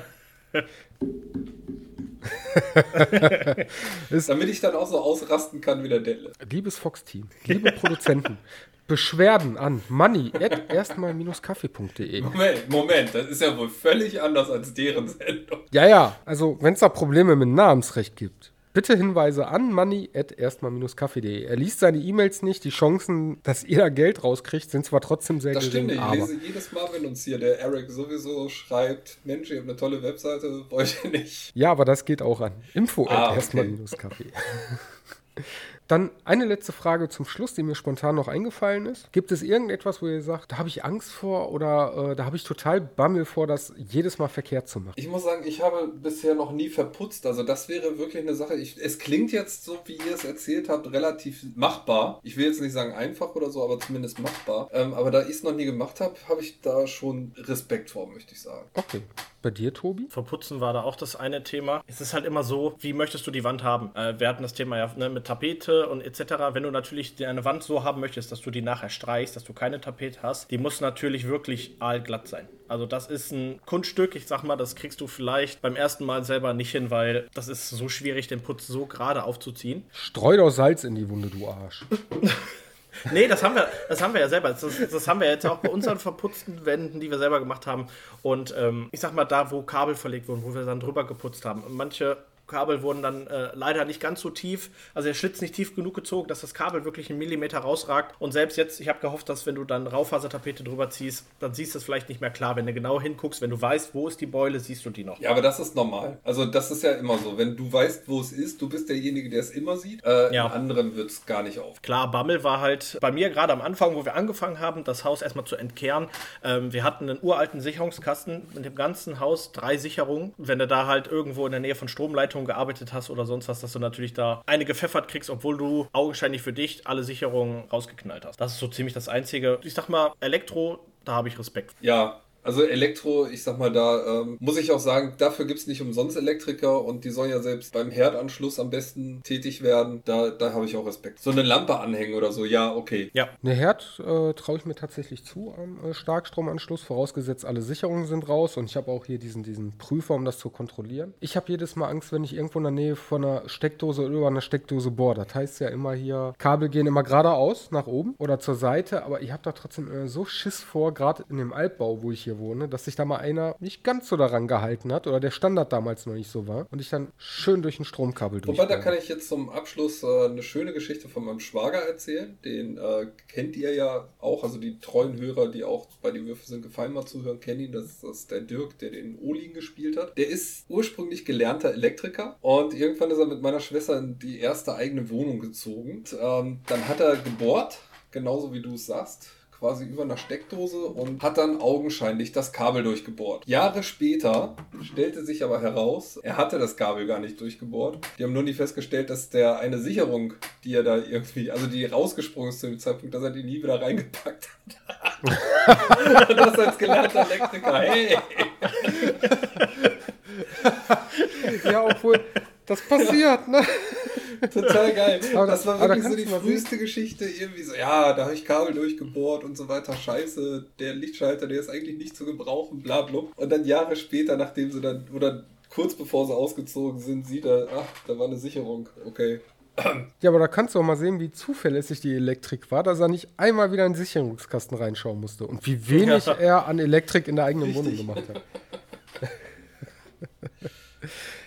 Damit ich dann auch so ausrasten kann wie der Delle. Liebes Fox-Team, liebe Produzenten, Beschwerden an money at erstmal-kaffee.de. Moment, Moment, das ist ja wohl völlig anders als deren Sendung. Ja, ja, also wenn es da Probleme mit Namensrecht gibt, bitte Hinweise an money at erstmal-kaffee.de. Er liest seine E-Mails nicht, die Chancen, dass ihr da Geld rauskriegt, sind zwar trotzdem sehr Das stimmt gering. Ich lese jedes Mal, wenn uns hier der Eric sowieso schreibt, Mensch, ihr habt eine tolle Webseite, wollt ihr nicht? Ja, aber das geht auch an. Info Ah, at okay. Dann eine letzte Frage zum Schluss, die mir spontan noch eingefallen ist. Gibt es irgendetwas, wo ihr sagt, da habe ich Angst vor oder äh, da habe ich total Bammel vor, das jedes Mal verkehrt zu machen? Ich muss sagen, ich habe bisher noch nie verputzt. Also das wäre wirklich eine Sache. Ich, es klingt jetzt so, wie ihr es erzählt habt, relativ machbar. Ich will jetzt nicht sagen einfach oder so, aber zumindest machbar. Ähm, aber da ich es noch nie gemacht habe, habe ich da schon Respekt vor, möchte ich sagen. Okay. Bei dir, Tobi? Verputzen war da auch das eine Thema. Es ist halt immer so, wie möchtest du die Wand haben? Äh, wir hatten das Thema ja ne, mit Tapete und etc. Wenn du natürlich eine Wand so haben möchtest, dass du die nachher streichst, dass du keine Tapete hast, die muss natürlich wirklich aalglatt sein. Also das ist ein Kunststück. Ich sag mal, das kriegst du vielleicht beim ersten Mal selber nicht hin, weil das ist so schwierig, den Putz so gerade aufzuziehen. Streu doch Salz in die Wunde, du Arsch. Nee, das haben wir, das haben wir ja selber. Das, das haben wir jetzt auch bei unseren verputzten Wänden, die wir selber gemacht haben. Und ähm, ich sag mal, da, wo Kabel verlegt wurden, wo wir dann drüber geputzt haben. Manche Kabel wurden dann äh, leider nicht ganz so tief, also der Schlitz nicht tief genug gezogen, dass das Kabel wirklich einen Millimeter rausragt. Und selbst jetzt, ich habe gehofft, dass wenn du dann Raufasertapete drüber ziehst, dann siehst du es vielleicht nicht mehr klar. Wenn du genau hinguckst, wenn du weißt, wo ist die Beule, siehst du die noch. Ja, aber das ist normal. Also das ist ja immer so. Wenn du weißt, wo es ist, du bist derjenige, der es immer sieht. Äh, ja. anderen wird es gar nicht auf. Klar, Bammel war halt bei mir gerade am Anfang, wo wir angefangen haben, das Haus erstmal zu entkehren. Ähm, wir hatten einen uralten Sicherungskasten mit dem ganzen Haus, drei Sicherungen. Wenn du da halt irgendwo in der Nähe von Stromleitungen gearbeitet hast oder sonst was, dass du natürlich da eine gepfeffert kriegst, obwohl du augenscheinlich für dich alle Sicherungen rausgeknallt hast. Das ist so ziemlich das Einzige. Ich sag mal, Elektro, da habe ich Respekt. Ja, also Elektro, ich sag mal, da ähm, muss ich auch sagen, dafür gibt es nicht umsonst Elektriker und die sollen ja selbst beim Herdanschluss am besten tätig werden. Da, da habe ich auch Respekt. So eine Lampe anhängen oder so, ja, okay. Ja. Eine Herd äh, traue ich mir tatsächlich zu am äh, Starkstromanschluss, vorausgesetzt alle Sicherungen sind raus und ich habe auch hier diesen, diesen Prüfer, um das zu kontrollieren. Ich habe jedes Mal Angst, wenn ich irgendwo in der Nähe von einer Steckdose oder über einer Steckdose bohre. Das heißt ja immer hier, Kabel gehen immer geradeaus nach oben oder zur Seite, aber ich habe da trotzdem äh, so Schiss vor, gerade in dem Altbau, wo ich hier wohne, dass sich da mal einer nicht ganz so daran gehalten hat oder der Standard damals noch nicht so war und ich dann schön durch ein Stromkabel durch. Wobei, da kann ich jetzt zum Abschluss äh, eine schöne Geschichte von meinem Schwager erzählen. Den äh, kennt ihr ja auch, also die treuen Hörer, die auch bei die Würfe sind gefallen mal zuhören, kennen ihn. Das, das ist der Dirk, der den Olin gespielt hat. Der ist ursprünglich gelernter Elektriker und irgendwann ist er mit meiner Schwester in die erste eigene Wohnung gezogen. Und, ähm, dann hat er gebohrt, genauso wie du es sagst quasi über einer Steckdose und hat dann augenscheinlich das Kabel durchgebohrt. Jahre später stellte sich aber heraus, er hatte das Kabel gar nicht durchgebohrt. Die haben nur nie festgestellt, dass der eine Sicherung, die er da irgendwie, also die rausgesprungen ist zu dem Zeitpunkt, dass er die nie wieder reingepackt hat. das als gelernter Elektriker, hey! ja, obwohl, das passiert, ne? Total geil. Aber das war wirklich so die früheste Geschichte. Irgendwie so, ja, da habe ich Kabel durchgebohrt und so weiter. Scheiße, der Lichtschalter, der ist eigentlich nicht zu gebrauchen, bla bla. Und dann Jahre später, nachdem sie dann, oder kurz bevor sie ausgezogen sind, sieht er, ach, da war eine Sicherung. Okay. Ja, aber da kannst du auch mal sehen, wie zuverlässig die Elektrik war, dass er nicht einmal wieder in den Sicherungskasten reinschauen musste und wie wenig ja. er an Elektrik in der eigenen Richtig. Wohnung gemacht hat.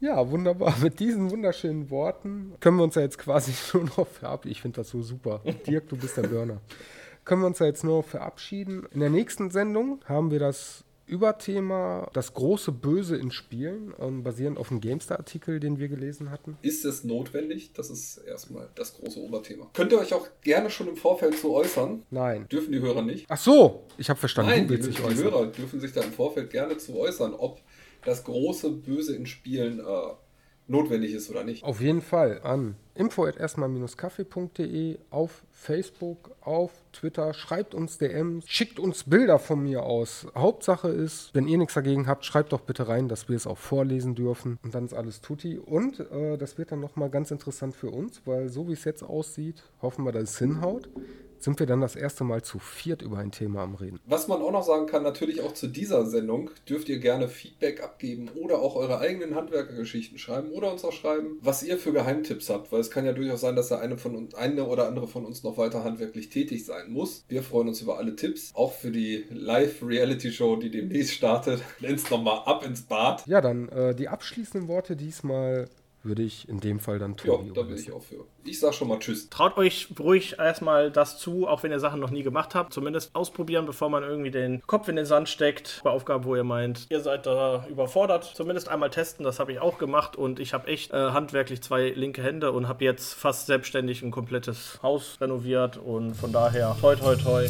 Ja, wunderbar. Mit diesen wunderschönen Worten können wir uns ja jetzt quasi nur noch verabschieden. Ich finde das so super. Dirk, du bist der Burner. können wir uns ja jetzt nur noch verabschieden. In der nächsten Sendung haben wir das Überthema das große Böse in Spielen, ähm, basierend auf einem GameStar-Artikel, den wir gelesen hatten. Ist es notwendig? Das ist erstmal das große Oberthema. Könnt ihr euch auch gerne schon im Vorfeld zu äußern? Nein. Dürfen die Hörer nicht? Ach so, ich habe verstanden, Nein, die, die. Hörer dürfen sich da im Vorfeld gerne zu äußern, ob das große Böse in Spielen äh, notwendig ist oder nicht. Auf jeden Fall an info@erstmal-kaffee.de auf Facebook, auf Twitter, schreibt uns DMs, schickt uns Bilder von mir aus. Hauptsache ist, wenn ihr nichts dagegen habt, schreibt doch bitte rein, dass wir es auch vorlesen dürfen und dann ist alles tutti und äh, das wird dann nochmal ganz interessant für uns, weil so wie es jetzt aussieht, hoffen wir, dass es hinhaut sind wir dann das erste Mal zu viert über ein Thema am Reden. Was man auch noch sagen kann, natürlich auch zu dieser Sendung dürft ihr gerne Feedback abgeben oder auch eure eigenen Handwerkergeschichten schreiben oder uns auch schreiben, was ihr für Geheimtipps habt, weil es kann ja durchaus sein, dass der eine, von uns, eine oder andere von uns noch weiter handwerklich tätig sein muss. Wir freuen uns über alle Tipps, auch für die Live-Reality-Show, die demnächst startet. Nenn's nochmal ab ins Bad. Ja, dann äh, die abschließenden Worte diesmal würde ich in dem Fall dann tun. Ja, da bin ich auch für. Ich sag schon mal Tschüss. Traut euch ruhig erstmal das zu, auch wenn ihr Sachen noch nie gemacht habt. Zumindest ausprobieren, bevor man irgendwie den Kopf in den Sand steckt. Bei Aufgaben, wo ihr meint, ihr seid da überfordert. Zumindest einmal testen, das habe ich auch gemacht und ich habe echt äh, handwerklich zwei linke Hände und habe jetzt fast selbstständig ein komplettes Haus renoviert und von daher toi toi toi.